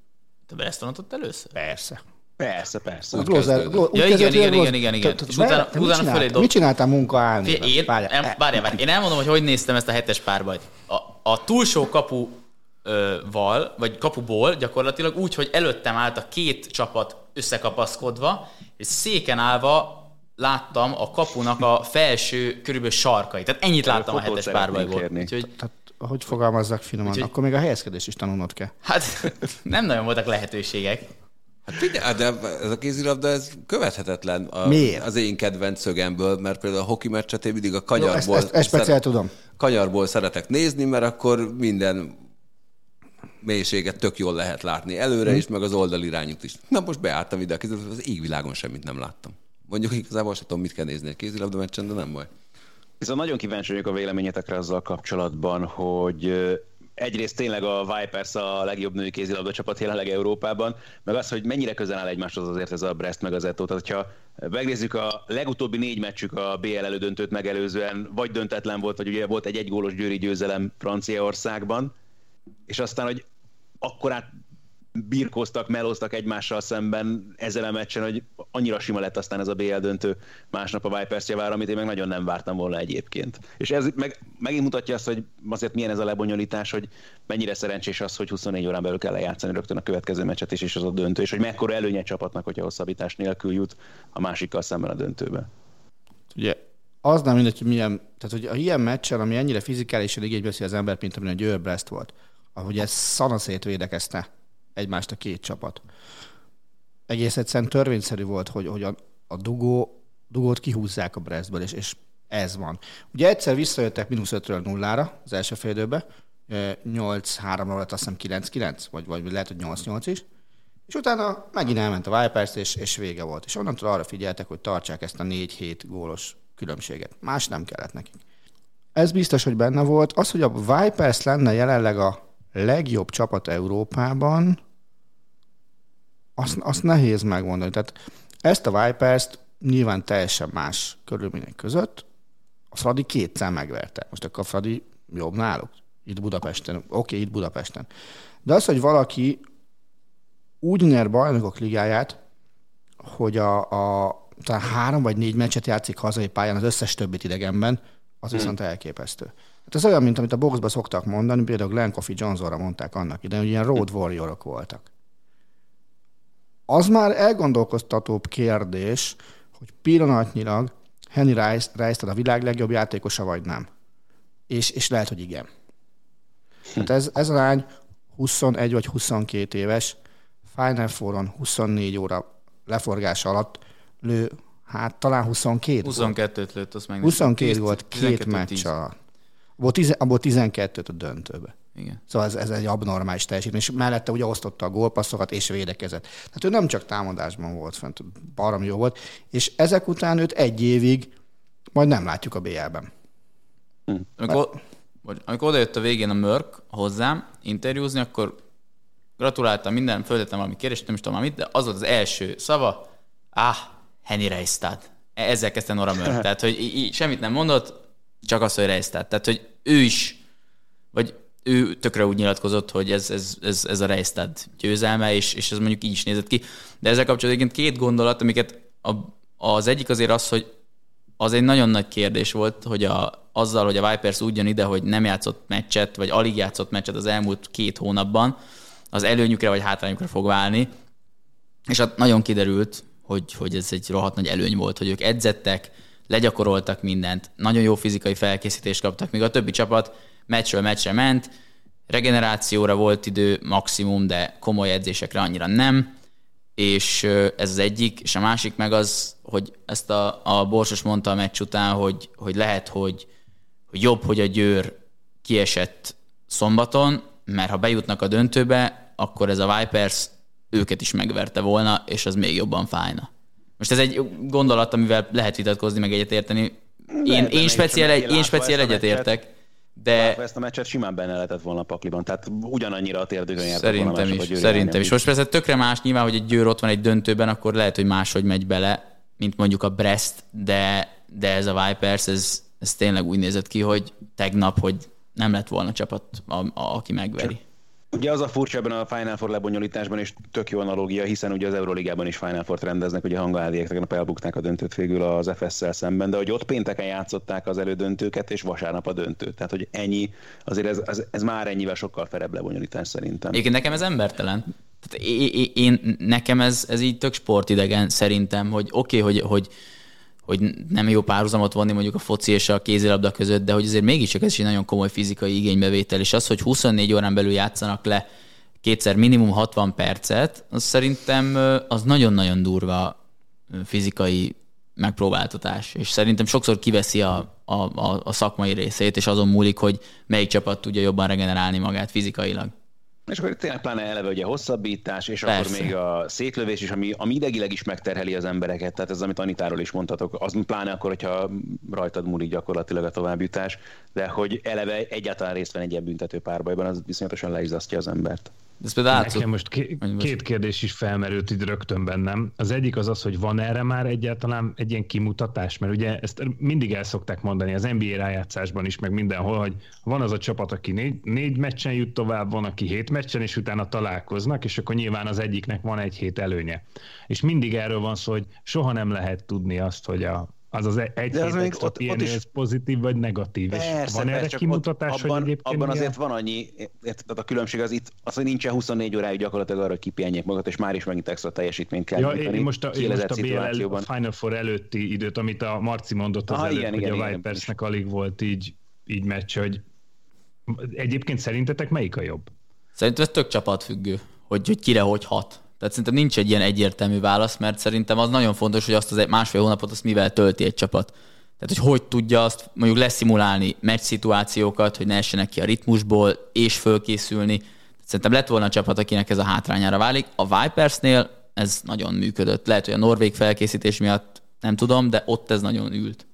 te Breston ott először? Persze. Persze, persze. A Úgy Glozer. Glo- Ja, igen, igen, igen, igen, igen. És utána- te utána fölé dob- Mit csináltál munka állni? Én, Várjál, em, várjál, várjál, én elmondom, hogy hogy néztem ezt a hetes párbajt. A, a túlsó kapu val, vagy kapuból gyakorlatilag úgy, hogy előttem állt a két csapat összekapaszkodva, és széken állva láttam a kapunak a felső körülbelül sarkait. Tehát ennyit láttam a fotót hetes párbajból. Úgyhogy Tehát, hogy fogalmazzak finoman, Úgyhogy- akkor még a helyezkedést is tanulnod kell. hát nem nagyon voltak lehetőségek. Hát figyelj, de ez a kézilabda, ez követhetetlen a, Miért? az én kedvenc szögemből, mert például a hoki meccset én mindig a kanyarból, ezt, ezt, ezt speciál tudom. kanyarból szeretek nézni, mert akkor minden mélységet tök jól lehet látni előre Hm. is, meg az oldalirányút is. Na most beálltam ide a kézilabda, az égvilágon semmit nem láttam. Mondjuk igazából sem tudom, mit kell nézni egy kézilabda meccsen, de nem baj. Viszont nagyon kíváncsi vagyok a véleményetekre azzal kapcsolatban, hogy egyrészt tényleg a Vipers a legjobb női kézilabda csapat jelenleg Európában, meg az, hogy mennyire közel áll egymáshoz azért ez a Brest meg az Eto. Tehát, hogyha megnézzük a legutóbbi négy meccsük a BL elődöntőt megelőzően, vagy döntetlen volt, vagy ugye volt egy egygólos győri győzelem Franciaországban, és aztán, hogy akkorát birkóztak, melóztak egymással szemben ezen a meccsen, hogy annyira sima lett aztán ez a BL döntő másnap a Vipers javára, amit én meg nagyon nem vártam volna egyébként. És ez meg, megint mutatja azt, hogy azért milyen ez a lebonyolítás, hogy mennyire szerencsés az, hogy 24 órán belül kell lejátszani rögtön a következő meccset is, és az a döntő, és hogy mekkora előnye csapatnak, hogyha hosszabbítás nélkül jut a másikkal szemben a döntőbe. Ugye az nem mindegy, hogy milyen, tehát hogy a ilyen meccsen, ami ennyire fizikálisan igénybe az ember, mint amilyen a Győr Brest volt, ahogy ez szanaszét védekezte egymást a két csapat. Egész egyszerűen törvényszerű volt, hogy, hogy a, a dugó, dugót kihúzzák a Brestből, és, és ez van. Ugye egyszer visszajöttek mínusz 5-ről nullára az első fél időbe, 8-3-ra lett azt hiszem 9-9, vagy, vagy lehet, hogy 8-8 is, és utána megint elment a Vipers, és, és vége volt. És onnantól arra figyeltek, hogy tartsák ezt a 4-7 gólos különbséget. Más nem kellett nekik. Ez biztos, hogy benne volt. Az, hogy a Vipers lenne jelenleg a legjobb csapat Európában, azt, azt nehéz megmondani. Tehát ezt a Vipers-t nyilván teljesen más körülmények között a Fradi kétszer megverte. Most akkor a Fradi jobb náluk? Itt Budapesten. Oké, okay, itt Budapesten. De az, hogy valaki úgy nyer bajnokok ligáját, hogy a, a talán három vagy négy meccset játszik hazai pályán az összes többit idegenben, az hmm. viszont elképesztő. Hát ez olyan, mint amit a boxba szoktak mondani, például Glenn Coffey Johnsonra mondták annak idején, hogy ilyen road warriorok voltak. Az már elgondolkoztatóbb kérdés, hogy pillanatnyilag Henry Rice, Rice a világ legjobb játékosa, vagy nem. És, és lehet, hogy igen. Hát ez, ez a lány 21 vagy 22 éves, Final Four-on 24 óra leforgása alatt lő, hát talán 22 22-t lőtt, azt meg 22 volt két meccs alatt. Abból, tize, abból 12-t a döntőbe. Igen. Szóval ez, ez egy abnormális teljesítmény, és mellette ugye osztotta a gólpasszokat és védekezett. Tehát ő nem csak támadásban volt fent, barom jó volt, és ezek után őt egy évig majd nem látjuk a BL-ben. Hm. Amikor, Mert... amikor odajött a végén a Mörk hozzám interjúzni, akkor gratuláltam minden, föltettem valami kérdést, nem is tudom amit, de az volt az első szava, ah, Henny Reistad. Ezzel kezdte Nora Mörk. Tehát, hogy í- semmit nem mondott, csak azt, hogy Reistad. Tehát, hogy ő is, vagy ő tökre úgy nyilatkozott, hogy ez, ez, ez, ez a Reistad győzelme, és, és ez mondjuk így is nézett ki. De ezzel kapcsolatban két gondolat, amiket a, az egyik azért az, hogy az egy nagyon nagy kérdés volt, hogy a, azzal, hogy a Vipers úgy jön ide, hogy nem játszott meccset, vagy alig játszott meccset az elmúlt két hónapban, az előnyükre vagy hátrányukra fog válni. És hát nagyon kiderült, hogy, hogy ez egy rohadt nagy előny volt, hogy ők edzettek, legyakoroltak mindent, nagyon jó fizikai felkészítést kaptak, míg a többi csapat meccsről meccsre ment, regenerációra volt idő maximum, de komoly edzésekre annyira nem, és ez az egyik, és a másik meg az, hogy ezt a, a Borsos mondta a meccs után, hogy, hogy lehet, hogy, hogy jobb, hogy a Győr kiesett szombaton, mert ha bejutnak a döntőbe, akkor ez a Vipers őket is megverte volna, és az még jobban fájna. Most ez egy gondolat, amivel lehet vitatkozni, meg egyetérteni. Én, én speciál, egy, én speciál egyetértek. De... Látva ezt a meccset simán benne lehetett volna a pakliban, tehát ugyanannyira a térdőkön Szerintem is, szerintem is. Most persze tökre más, nyilván, hogy egy Győr ott van egy döntőben, akkor lehet, hogy máshogy megy bele, mint mondjuk a Brest, de, de ez a Vipers, ez, ez tényleg úgy nézett ki, hogy tegnap, hogy nem lett volna csapat, a, a, aki megveri. Ugye az a furcsa ebben a Final Four lebonyolításban, és tök jó analógia, hiszen ugye az Euróligában is Final Four rendeznek, ugye a hangaládiek tegnap elbukták a döntőt végül az FS-szel szemben, de hogy ott pénteken játszották az elődöntőket, és vasárnap a döntő. Tehát, hogy ennyi, azért ez, ez, ez már ennyivel sokkal ferebb lebonyolítás szerintem. Egyébként nekem ez embertelen. Tehát én, én, nekem ez, ez így tök sportidegen szerintem, hogy oké, okay, hogy, hogy hogy nem jó párhuzamot vonni mondjuk a foci és a kézilabda között, de hogy azért mégiscsak ez is egy nagyon komoly fizikai igénybevétel, és az, hogy 24 órán belül játszanak le kétszer minimum 60 percet, az szerintem az nagyon-nagyon durva fizikai megpróbáltatás, és szerintem sokszor kiveszi a, a, a, a szakmai részét, és azon múlik, hogy melyik csapat tudja jobban regenerálni magát fizikailag. És akkor tényleg pláne eleve ugye hosszabbítás, és Persze. akkor még a szétlövés is, ami, ami idegileg is megterheli az embereket, tehát ez, amit Anitáról is mondhatok, az pláne akkor, hogyha rajtad múlik gyakorlatilag a továbbjutás, de hogy eleve egyáltalán részt venni egy ilyen büntető párbajban, az viszonyatosan leizzasztja az embert. Ez például látszott. Nekem most ké- két kérdés is felmerült itt rögtön bennem. Az egyik az az, hogy van erre már egyáltalán egy ilyen kimutatás, mert ugye ezt mindig el szokták mondani az NBA rájátszásban is, meg mindenhol, hogy van az a csapat, aki négy, négy meccsen jut tovább, van, aki hét meccsen, és utána találkoznak, és akkor nyilván az egyiknek van egy hét előnye. És mindig erről van szó, hogy soha nem lehet tudni azt, hogy a, az az egy De az hét még extra ott- ott is- ez pozitív vagy negatív. és Persze, van erre kimutatás, ott, hogy abban, egyébként abban azért van annyi, érted, tehát a különbség az itt, az, hogy nincsen 24 óráig gyakorlatilag arra, hogy kipihenjék magat, és már is megint extra teljesítményt kell Ja, nyújtani én most a, én most a BL. Final Four előtti időt, amit a Marci mondott az Aha, előtt, igen, hogy igen, a. Vipersnek alig volt így, így meccs, hogy egyébként szerintetek melyik a jobb? Szerintem ez tök csapatfüggő, hogy, hogy kire hogy hat. Tehát szerintem nincs egy ilyen egyértelmű válasz, mert szerintem az nagyon fontos, hogy azt az egy másfél hónapot azt mivel tölti egy csapat. Tehát, hogy hogy tudja azt mondjuk leszimulálni meccs szituációkat, hogy ne essenek ki a ritmusból, és fölkészülni. Szerintem lett volna a csapat, akinek ez a hátrányára válik. A Vipersnél ez nagyon működött. Lehet, hogy a norvég felkészítés miatt nem tudom, de ott ez nagyon ült.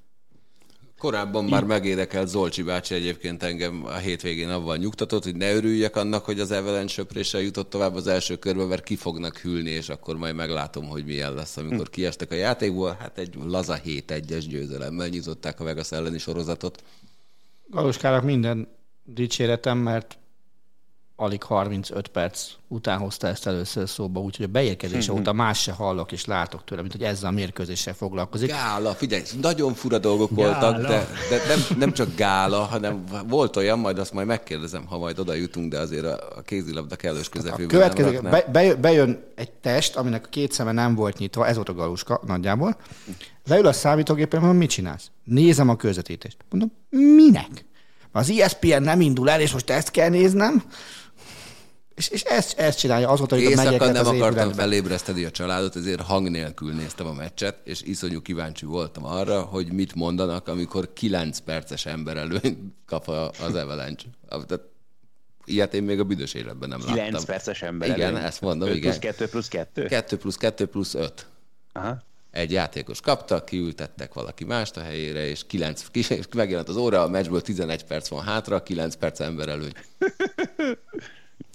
Korábban már megérdekelt Zolcsi bácsi egyébként engem a hétvégén avval nyugtatott, hogy ne örüljek annak, hogy az Avalanche söpréssel jutott tovább az első körbe, mert ki fognak hűlni, és akkor majd meglátom, hogy milyen lesz, amikor kiestek a játékból. Hát egy laza 7-1-es győzelemmel nyitották a Vegas elleni sorozatot. Galoskának minden dicséretem, mert alig 35 perc után hozta ezt először szóba, úgyhogy a beérkezése óta más se hallok és látok tőle, mint hogy ezzel a mérkőzéssel foglalkozik. Gála, figyelj, nagyon fura dolgok Gála. voltak, de, de nem, nem csak gála, hanem volt olyan, majd azt majd megkérdezem, ha majd oda jutunk, de azért a, a kézilabda kellős A közepén. következő, be, bejön, bejön egy test, aminek a két szeme nem volt nyitva, ez volt a galuska nagyjából. Leül a számítógépen, mondom, mit csinálsz? Nézem a közvetítést. Mondom, minek? Az ESPN nem indul el, és most ezt kell néznem? És, és ezt, ezt csinálja azóta, hogy a Éjszaka megyeket nem az akartam felébreszteni a családot, ezért hang nélkül néztem a meccset, és iszonyú kíváncsi voltam arra, hogy mit mondanak, amikor 9 perces ember előnyt kap a- az Avalanche. Tehát ilyet én még a büdös életben nem 9 láttam. perces ember Igen, előny. ezt mondom, 5 igen. plusz 2 plusz 2? 2 plusz 2 plusz 5. Aha. Egy játékos kapta, kiültettek valaki mást a helyére, és 9, és megjelent az óra, a meccsből 11 perc van hátra, 9 perc ember előny.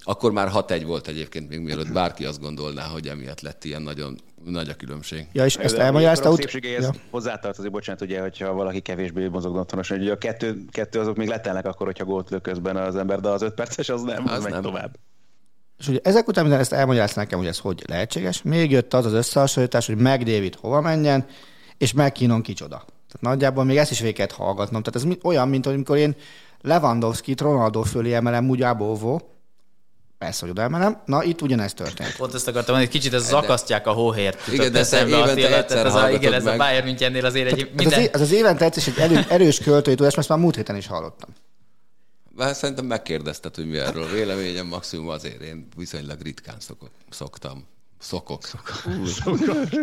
Akkor már 6-1 volt egyébként, még mielőtt bárki azt gondolná, hogy emiatt lett ilyen nagyon nagy a különbség. Ja, és ezt elmagyarázta a ut- szépségeihez ja. hozzátartozik, bocsánat, ugye, hogyha valaki kevésbé mozog otthonos, hogy ugye a kettő, kettő azok még letelnek akkor, hogyha gólt lő közben az ember, de az öt perces az nem, az, megy nem. És tovább. ugye ezek után minden ezt elmagyarázta nekem, hogy ez hogy lehetséges. Még jött az az összehasonlítás, hogy McDavid hova menjen, és McKinnon kicsoda. Tehát nagyjából még ezt is végig hallgatnom. Tehát ez olyan, mint amikor én Lewandowski-t Ronaldo fölé emelem, úgy ábóvó. Persze, hogy oda emelem. Na, itt ugyanezt történt. Pont ezt akartam mondani, hogy kicsit ez zakasztják a hóhért. Igen, de te a évente egyszer tehát ez a, igen, ez a. Bayern Münchennél azért egy Ez az, minden... ez az évente egyszer egy elő, erős költői tudás, mert ezt már múlt héten is hallottam. Bár szerintem megkérdezted, hogy mi erről a véleményem, maximum azért én viszonylag ritkán szokok, szoktam. Szokok.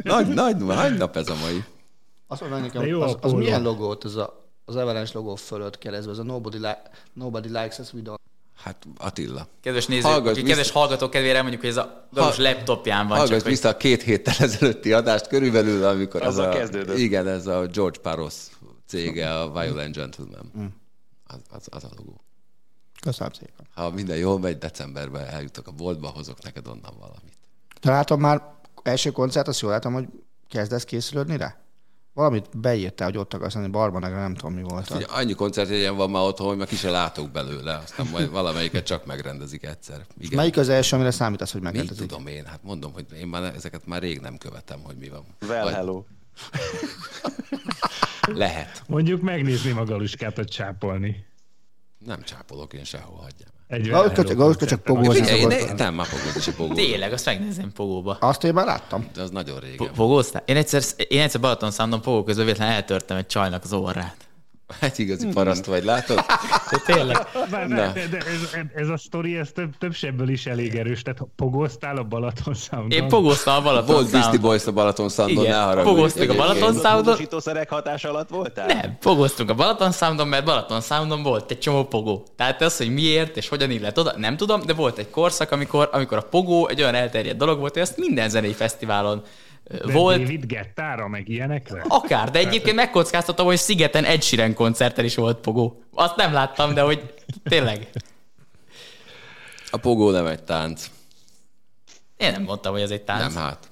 Nagy, nagy, nagy nap ez a mai. Azt mondom nekem, az, az póló. milyen logót, az a, az Avalanche logó fölött keresztbe, ez a nobody, li- nobody likes us, we don't. Hát Attila. Kedves nézők, Hallgass kedves vissza- hallgatók kedvére mondjuk, hogy ez a Galus Ha- laptopján van. Hallgass csak, hogy- vissza a két héttel ezelőtti adást körülbelül, amikor ez Azzal a, kezdődött. igen, ez a George Paros cége, a Violent Gentleman. Mm. Az, az, az a logó. Köszönöm szépen. Ha minden jól megy, decemberben eljutok a boltba, hozok neked onnan valamit. Találtam már első koncert, azt jól látom, hogy kezdesz készülődni rá? Valamit beírtál, hogy ott akarsz lenni, Barbanegra, nem tudom mi volt. Ugye, annyi koncertjegyen van már otthon, hogy meg ki se látok belőle, aztán majd valamelyiket csak megrendezik egyszer. Igen. Melyik az első, amire számítasz, hogy Mit megrendezik? tudom én? Hát mondom, hogy én már ne- ezeket már rég nem követem, hogy mi van. Well, Vagy hello. Lehet. Mondjuk megnézni magaluskát, hogy csápolni. Nem csápolok én sehol, hagyjam. Egy Galuska csak- csak pogózni szokott. nem, már fogod is a pogó. Tényleg, azt megnézem Pogóba. Azt én már láttam. De az nagyon régen. Po- Pogóztál? Én egyszer, én egyszer Balaton számdon Pogó közben véletlenül eltörtem egy csajnak az orrát. Hát igazi paraszt vagy, látod? De tényleg. De, Na. de, de ez, ez, a sztori, ez több, több sebből is elég erős. Tehát pogoztál a Balaton Soundon. Én pogóztam a Balaton Volt Beastie. Boys a Balaton Soundon, ne haragudj. pogóztuk a Balaton. Soundon. Módosítószerek hatás alatt voltál? Nem, pogóztunk a Balaton Soundon, mert Balaton Soundon volt egy csomó pogó. Tehát az, hogy miért és hogyan illet oda, nem tudom, de volt egy korszak, amikor, amikor a pogó egy olyan elterjedt dolog volt, hogy ezt minden zenei fesztiválon De volt. David Gettára, meg ilyenekre? Akár, de egyébként megkockáztatom, hogy Szigeten egy Sheeran koncerten is volt pogó. Azt nem láttam, de hogy tényleg. A pogó nem egy tánc. Én nem mondtam, hogy ez egy tánc. Nem, hát.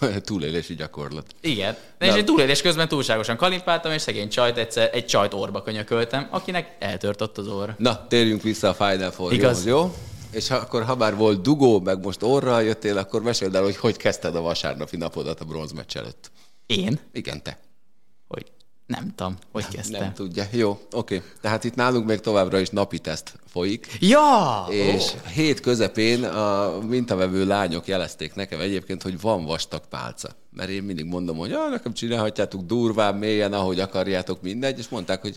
Túlélési gyakorlat. Igen. De és egy túlélés közben túlságosan kalimpáltam, és szegény csajt egyszer egy csajt orba könyököltem, akinek eltört ott az orra. Na, térjünk vissza a Final four Igaz. jó? És ha, akkor, ha már volt dugó, meg most orra jöttél, akkor meséld el, hogy hogy kezdted a vasárnapi napodat a bronzmeccs előtt. Én? Igen, te. Hogy nem tudom, hogy kezdtem. Nem tudja. Jó, oké. Tehát itt nálunk még továbbra is napi teszt folyik. Ja! És Ó. hét közepén a mintavevő lányok jelezték nekem egyébként, hogy van vastag pálca. Mert én mindig mondom, hogy ah, nekem csinálhatjátok durván, mélyen, ahogy akarjátok, mindegy, és mondták, hogy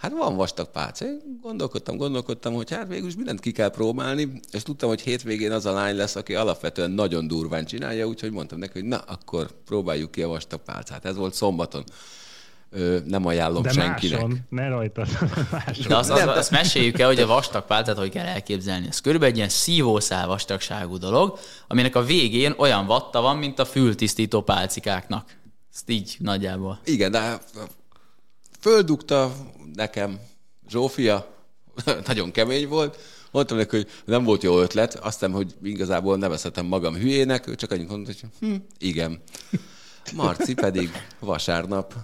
hát van vastag pálca. Én gondolkodtam, gondolkodtam, hogy hát végül is mindent ki kell próbálni, és tudtam, hogy hétvégén az a lány lesz, aki alapvetően nagyon durván csinálja, úgyhogy mondtam neki, hogy na, akkor próbáljuk ki a vastag pálcát. Ez volt szombaton. Ö, nem ajánlom De senkinek. máson, ne rajtad. Máson. De azt, azt, azt meséljük el, hogy a vastag pálcát hogy kell elképzelni. Ez körülbelül egy ilyen szívószál vastagságú dolog, aminek a végén olyan vatta van, mint a fültisztító pálcikáknak. Ezt így nagyjából. Igen, de földugta nekem Zsófia, nagyon kemény volt, mondtam neki, hogy nem volt jó ötlet, aztán, hogy igazából nevezhetem magam hülyének, csak annyit mondta, hogy hm, igen. Marci pedig vasárnap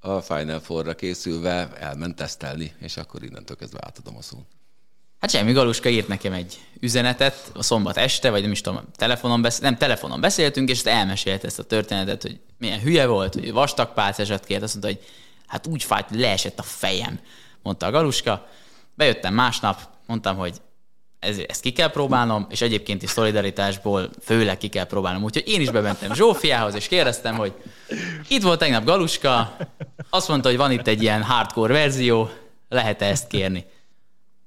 a Final Four-ra készülve elment tesztelni, és akkor innentől kezdve átadom a szót. Hát semmi, Galuska írt nekem egy üzenetet a szombat este, vagy nem is tudom, telefonon besz- nem, telefonon beszéltünk, és elmesélte ezt a történetet, hogy milyen hülye volt, hogy vastag pálcásat kért, azt mondta, hogy hát úgy fájt, hogy leesett a fejem, mondta a Galuska. Bejöttem másnap, mondtam, hogy ez, ezt ki kell próbálnom, és egyébként is szolidaritásból főleg ki kell próbálnom. Úgyhogy én is bementem Zsófiához, és kérdeztem, hogy itt volt tegnap Galuska, azt mondta, hogy van itt egy ilyen hardcore verzió, lehet-e ezt kérni?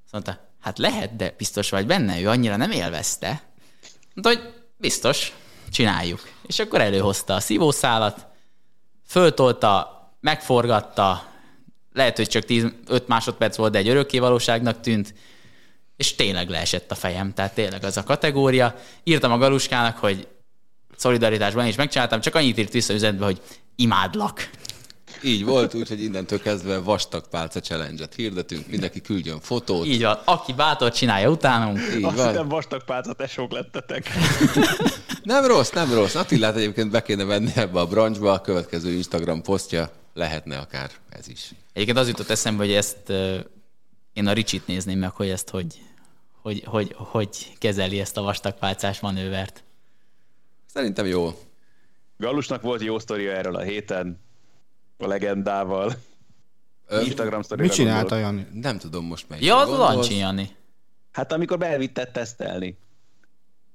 Azt mondta, hát lehet, de biztos vagy benne, ő annyira nem élvezte. Mondta, hogy biztos, csináljuk. És akkor előhozta a szívószálat, föltolta, megforgatta, lehet, hogy csak 5 másodperc volt, de egy örökké valóságnak tűnt, és tényleg leesett a fejem, tehát tényleg az a kategória. Írtam a Galuskának, hogy szolidaritásban is megcsináltam, csak annyit írt vissza üzenetbe, hogy imádlak. Így volt, úgyhogy innentől kezdve vastag pálca challenge-et hirdetünk, mindenki küldjön fotót. Így van, aki bátor, csinálja utánunk. Így Azt van. hiszem vastag pálca tesók lettetek. Nem rossz, nem rossz. Attilát egyébként be kéne venni ebbe a branchba, a következő Instagram posztja lehetne akár ez is. Egyébként az jutott eszembe, hogy ezt én a Ricsit nézném meg, hogy ezt hogy, hogy, hogy, hogy kezeli ezt a vastagpálcás manővert. Szerintem jó. Galusnak volt jó sztoria erről a héten, a legendával. Ö, Instagram sztorira Mit csinálta. Jani? Nem tudom most melyik. Ja, az Lancsi Jani. Hát amikor beelvitted tesztelni.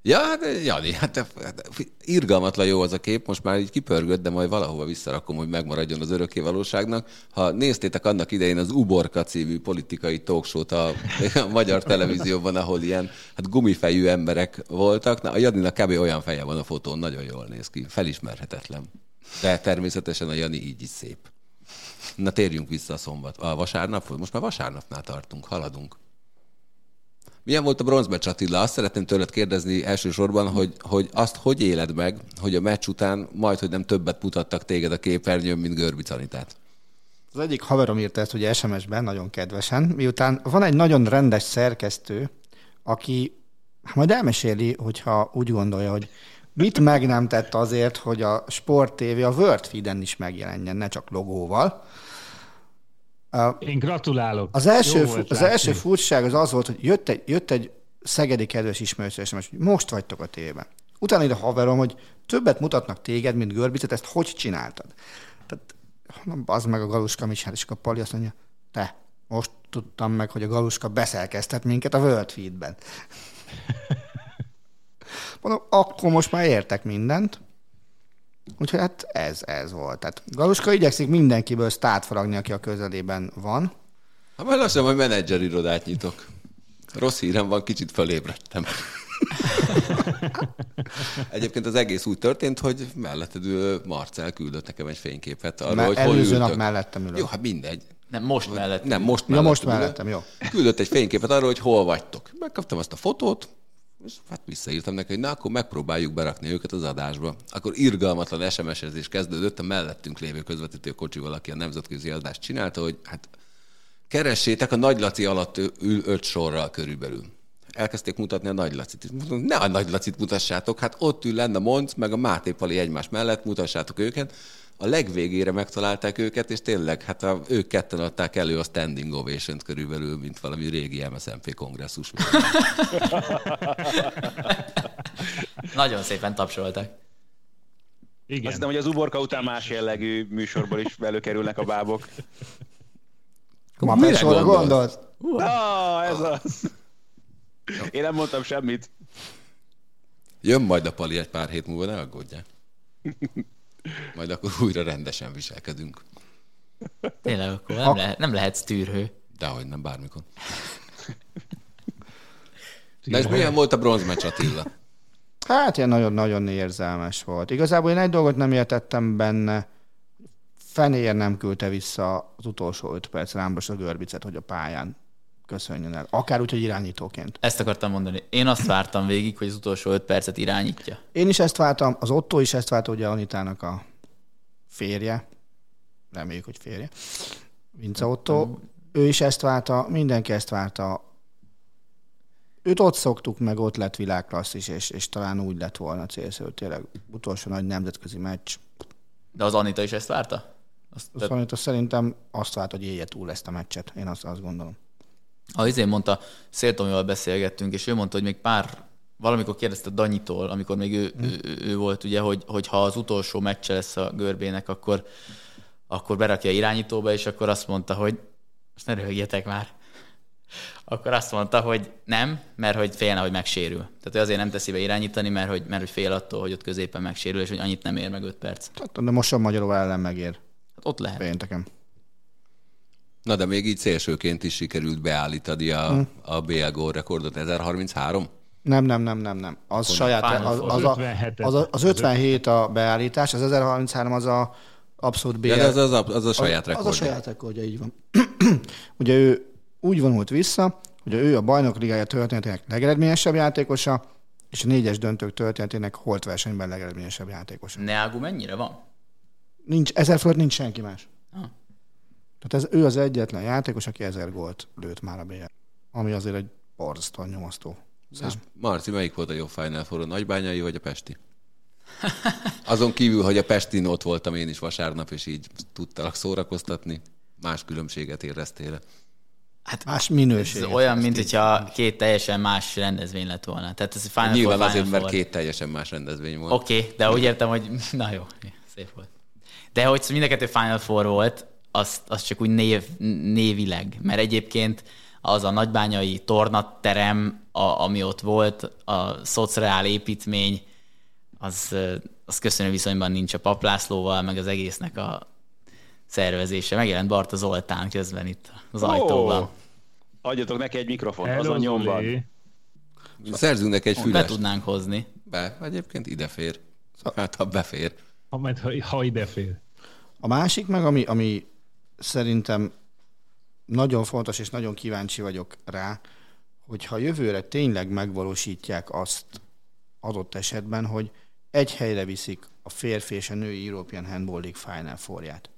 Ja, hát Jani, hát hát irgalmatlan jó az a kép, most már így kipörgött, de majd valahova visszarakom, hogy megmaradjon az örökké valóságnak. Ha néztétek annak idején az Uborka című politikai talkshow-t a, a magyar televízióban, ahol ilyen hát gumifejű emberek voltak, na a Janinak kb. olyan feje van a fotón, nagyon jól néz ki, felismerhetetlen. De természetesen a Jani így is szép. Na térjünk vissza a szombat. A vasárnap, most már vasárnapnál tartunk, haladunk. Milyen volt a bronzmeccs Attila? Azt szeretném tőled kérdezni elsősorban, hogy, hogy azt hogy éled meg, hogy a meccs után majd, hogy nem többet mutattak téged a képernyőn, mint Görbic Anitát. Az egyik haverom írta ezt ugye SMS-ben, nagyon kedvesen, miután van egy nagyon rendes szerkesztő, aki hát majd elmeséli, hogyha úgy gondolja, hogy mit meg nem tett azért, hogy a Sport TV a World Feed-en is megjelenjen, ne csak logóval. Én gratulálok. Az első, fu- az látni. első furcsaság az az volt, hogy jött egy, jött egy szegedi kedves ismerős SMS, hogy most vagytok a tévében. Utána ide haverom, hogy többet mutatnak téged, mint Görbicet, ezt hogy csináltad? Tehát, mondom, az meg a Galuska mit csinál, és akkor a Pali azt mondja, te, most tudtam meg, hogy a Galuska beszelkeztet minket a World Feed-ben. Mondom, akkor most már értek mindent. Úgyhogy hát ez, ez volt. Tehát Galuska igyekszik mindenkiből sztát faragni, aki a közelében van. Hát majd lassan majd menedzserirodát nyitok. Rossz hírem van, kicsit fölébredtem. Egyébként az egész úgy történt, hogy melletted ülő Marcel küldött nekem egy fényképet arról, Mert hogy hol előző nap mellettem ülök. Jó, hát mindegy. Nem, most mellett. Nem, most Ja, most ülök. mellettem, jó. Küldött egy fényképet arról, hogy hol vagytok. Megkaptam azt a fotót, és hát visszaírtam neki, hogy na, akkor megpróbáljuk berakni őket az adásba. Akkor irgalmatlan SMS-ezés kezdődött, a mellettünk lévő közvetítő kocsival, aki a nemzetközi adást csinálta, hogy hát keressétek, a Nagy Laci alatt ül öt sorral körülbelül. elkezdték mutatni a Nagy Lacit. Mondom, Ne a Nagy mutassátok, hát ott ül lenne Monc, meg a Máté Pali egymás mellett, mutassátok őket. A legvégére megtalálták őket, és tényleg, hát a, ők ketten adták elő a standing ovation körülbelül, mint valami régi MSZMP kongresszus. Nagyon szépen tapsoltak. Igen. Azt hiszem, hogy az uborka után más jellegű műsorból is előkerülnek a bábok. Ma műsorra gondolsz? Ah, ez az. Én nem mondtam semmit. Jön majd a pali egy pár hét múlva, ne aggódjál. Majd akkor újra rendesen viselkedünk. Tényleg, akkor nem, lehet, nem lehetsz tűrhő. Dehogy nem, bármikor. De és milyen volt a bronzmeccs Attila? Hát ilyen nagyon-nagyon érzelmes volt. Igazából én egy dolgot nem értettem benne, fenér nem küldte vissza az utolsó öt perc Rámbos a Görbicet, hogy a pályán köszönjön el. Akár úgy, hogy irányítóként. Ezt akartam mondani. Én azt vártam végig, hogy az utolsó öt percet irányítja. Én is ezt vártam, az Otto is ezt várta, ugye Anitának a férje, reméljük, hogy férje, Vince Otto, ő is ezt várta, mindenki ezt várta. Őt ott szoktuk, meg ott lett világklassz is, és, és talán úgy lett volna célszerű, tényleg utolsó nagy nemzetközi meccs. De az Anita is ezt várta? Azt, Az Anita szerintem azt várt, hogy élje túl ezt a meccset. Én azt, azt gondolom. Ha izén mondta, Széltomival beszélgettünk, és ő mondta, hogy még pár, valamikor kérdezte Danyitól, amikor még ő, Hm. ő, ő, volt, ugye, hogy, hogy ha az utolsó meccse lesz a görbének, akkor, akkor berakja irányítóba, és akkor azt mondta, hogy most ne röhögjetek már. Akkor azt mondta, hogy nem, mert hogy félne, hogy megsérül. Tehát ő azért nem teszi be irányítani, mert hogy, mert hogy fél attól, hogy ott középen megsérül, és hogy annyit nem ér meg 5 perc. Tehát, de most a Magyaróval ellen megér Hát ott lehet. pénteken. Na de még így szélsőként is sikerült beállítani a, a BL gól rekordot, 1033? Nem, nem, nem, nem, nem. Az saját, Final az, Four. az, a, 57-et. az, a, az 57 a beállítás, az 1033 az a abszolút BL. De az, az, a, az a saját az, rekordja. Az a saját rekordja, így van. Ugye ő úgy vonult vissza, hogy ő a bajnok ligája történetének legeredményesebb játékosa, és a négyes döntők történetének holt versenyben legeredményesebb játékosa. Neagu mennyire van? Nincs, ezer fölött nincs senki más. Ah. Tehát ez, ő az egyetlen játékos, aki ezer gólt lőtt már a BL. Ami azért egy borzasztóan nyomasztó szám. És Marci, melyik volt a jobb Final Four, a Nagybányai vagy a Pesti? Azon kívül, hogy a Pestin ott voltam én is vasárnap, és így tudtalak szórakoztatni, más különbséget éreztél Hát Más Ez minőség. olyan, mint hogyha két teljesen más rendezvény lett volna. Tehát ez Final Nyilván Four, azért, Final mert Four. két teljesen más rendezvény volt. Oké, okay, de úgy értem, hogy na jó, szép volt. De hogy mind a kettő Final Four volt, azt, azt csak úgy név, névileg, mert egyébként az a nagybányai tornaterem, a, ami ott volt, a szociál építmény, az, az köszönő viszonyban nincs a paplászlóval, meg az egésznek a szervezése. Megjelent Barta Zoltán közben itt az ajtóban. Adjatok neki egy mikrofon, Hello, azon nyomban. Szerzünk neki egy Be füles. tudnánk hozni. Be, egyébként ide fér. Hát, ha befér. Ha, majd, ha, ha ide fél. A másik meg, ami, ami szerintem nagyon fontos, és nagyon kíváncsi vagyok rá, hogyha jövőre tényleg megvalósítják azt adott esetben, hogy egy helyre viszik a férfi és a női European Handball League Final Fourját,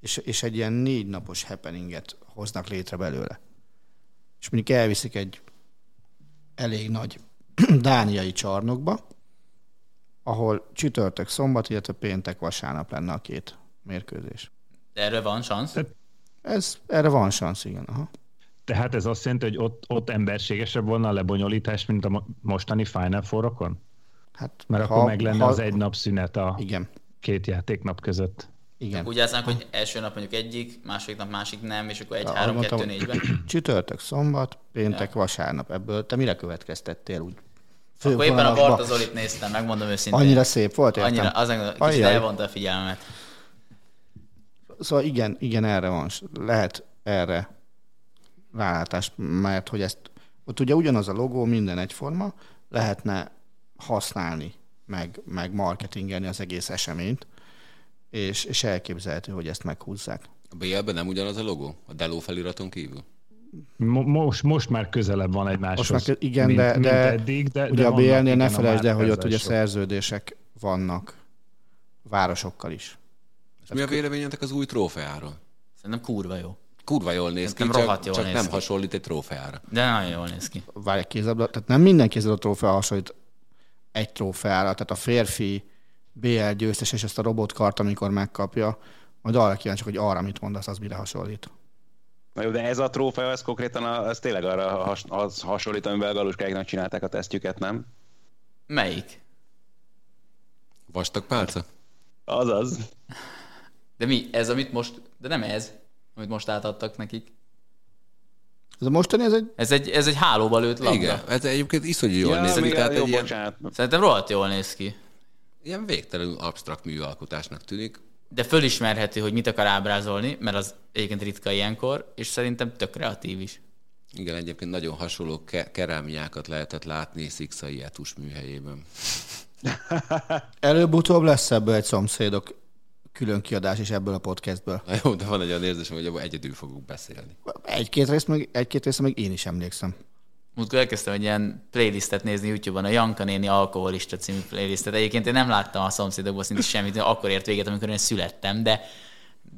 és, és egy ilyen négy napos happeninget hoznak létre belőle. És mondjuk elviszik egy elég nagy dániai csarnokba, ahol csütörtök, szombat, illetve péntek, vasárnap lenne a két mérkőzés. De erről van szansz? Ez, erre van szansz, igen. Aha. Tehát ez azt jelenti, hogy ott, ott emberségesebb volna a lebonyolítás, mint a mo- mostani Final Four-okon? Hát, Mert ha, akkor meg lenne az egy nap szünet a Igen, két játéknap között. igen. Úgy állszánk, hogy első nap mondjuk egyik, második nap másik nem, és akkor egy, Ahogy három, mondtam, kettő, négyben. Csütörtök, szombat, péntek, vasárnap. Ebből te mire következtettél úgy? Akkor éppen a Fővonalakba? Barta Zolit néztem, megmondom őszintén. Annyira szép volt, értem? Annyira, az kicsit Ajjaj. elvonta a figyelmet. Szóval igen, igen, erre van. Lehet erre rálátás, mert hogy ezt, ott ugye ugyanaz a logó, minden egyforma, lehetne használni, meg, meg marketingelni az egész eseményt, és, és elképzelhető, hogy ezt meghúzzák. A BL-ben nem ugyanaz a logó? A Delo feliraton kívül? Mo- most, most már közelebb van egymáshoz. Most már, igen, mint, de, mint de, eddig, de, ugye de a BL-nél ne felejtsd el, hogy ott ugye szerződések vannak városokkal is. És mi a véleményetek az új trófeáról? Szerintem kurva jó. kurva jól néz ki, Nem csak, rohadt jól csak néz nem ki. hasonlít egy trófeára. De nagyon jól néz ki. Várj, kézilabda, tehát nem minden kézilabda trófea hasonlít egy trófeára, tehát a férfi BL győztes és ezt a robotkart, amikor megkapja, majd arra kíváncsi, hogy arra mit mondasz, az mire hasonlít. Na jó, de ez a trófea, ez konkrétan a, az tényleg arra has, az hasonlít, amivel galuskáiknak csinálták a tesztjüket, nem? Melyik? Vastag pálca? Azaz. De mi? Ez, amit most... De nem ez, amit most átadtak nekik. Ez a mostani, ez egy Ez egy, ez egy hálóba lőtt labda. Igen, ez egyébként iszonyú jól Ja, néz ki, tehát jó, egy ilyen, bocsánat. Szerintem rohadt jól néz ki. ilyen végtelenül absztrakt műalkotásnak tűnik. De fölismerhető, hogy mit akar ábrázolni, mert az egyébként ritka ilyenkor, és szerintem tök kreatív is. Igen, egyébként nagyon hasonló ke- kerámiákat lehetett látni Szikszai Etus műhelyében. előbb-utóbb lesz ebből egy szomszédok külön kiadás is ebből a podcastből. Na jó, de van egy olyan érzésem, hogy abban egyedül fogunk beszélni. Egy-két részt meg, egy-két részt meg én is emlékszem. Múltkor elkezdtem egy ilyen playlistet nézni YouTube-on, a Janka néni alkoholista című playlistet. Egyébként én nem láttam a szomszédokból szinte semmit, akkor ért véget, amikor én születtem, de,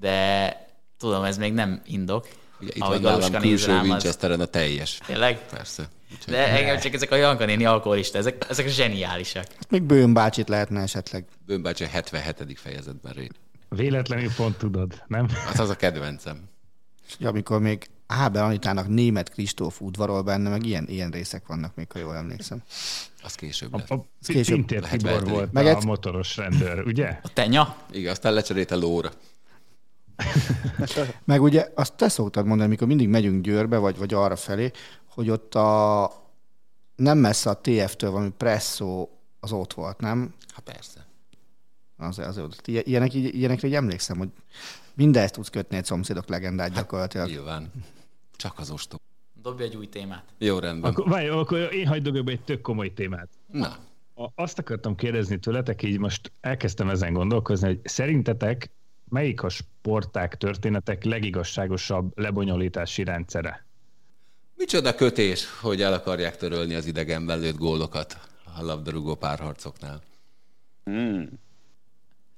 de tudom, ez még nem indok. Ugye itt Ahogy van nálam külső rám, az- Winchesteren a teljes. Tényleg? Persze. Úgyhogy De engem csak ezek a Janka néni alkoholista, ezek, ezek zseniálisak. Még Bőn bácsit lehetne esetleg. Bőnbácsi a 77. fejezetben rét. Véletlenül pont tudod, nem? Az az a kedvencem. És amikor még Ábel Anitának német Kristóf udvarol benne, meg ilyen, ilyen részek vannak még, ha jól emlékszem. Az később A, lett. a később Pintér lehet Tibor volt Meg a egy- motoros rendőr, ugye? A tenya? Igen, aztán lecserélte lóra. Meg ugye azt te szoktad mondani, amikor mindig megyünk Győrbe, vagy, vagy arra felé, hogy ott a nem messze a TF-től valami presszó az ott volt, nem? Hát persze. Az, az, az, ilyenek, ilyenekre így emlékszem, hogy mindezt tudsz kötni egy szomszédok legendát gyakorlatilag. Nyilván. Csak az ostó. Dobj egy új témát. Jó, rendben. Akkor, várj, akkor én hagyd be egy tök komoly témát. Na, A- Azt akartam kérdezni tőletek, így most elkezdtem ezen gondolkozni, hogy szerintetek melyik a sporták, történetek legigazságosabb lebonyolítási rendszere? micsoda kötés, hogy el akarják törölni az idegenben lőtt gólokat a labdarúgó párharcoknál. Hmm.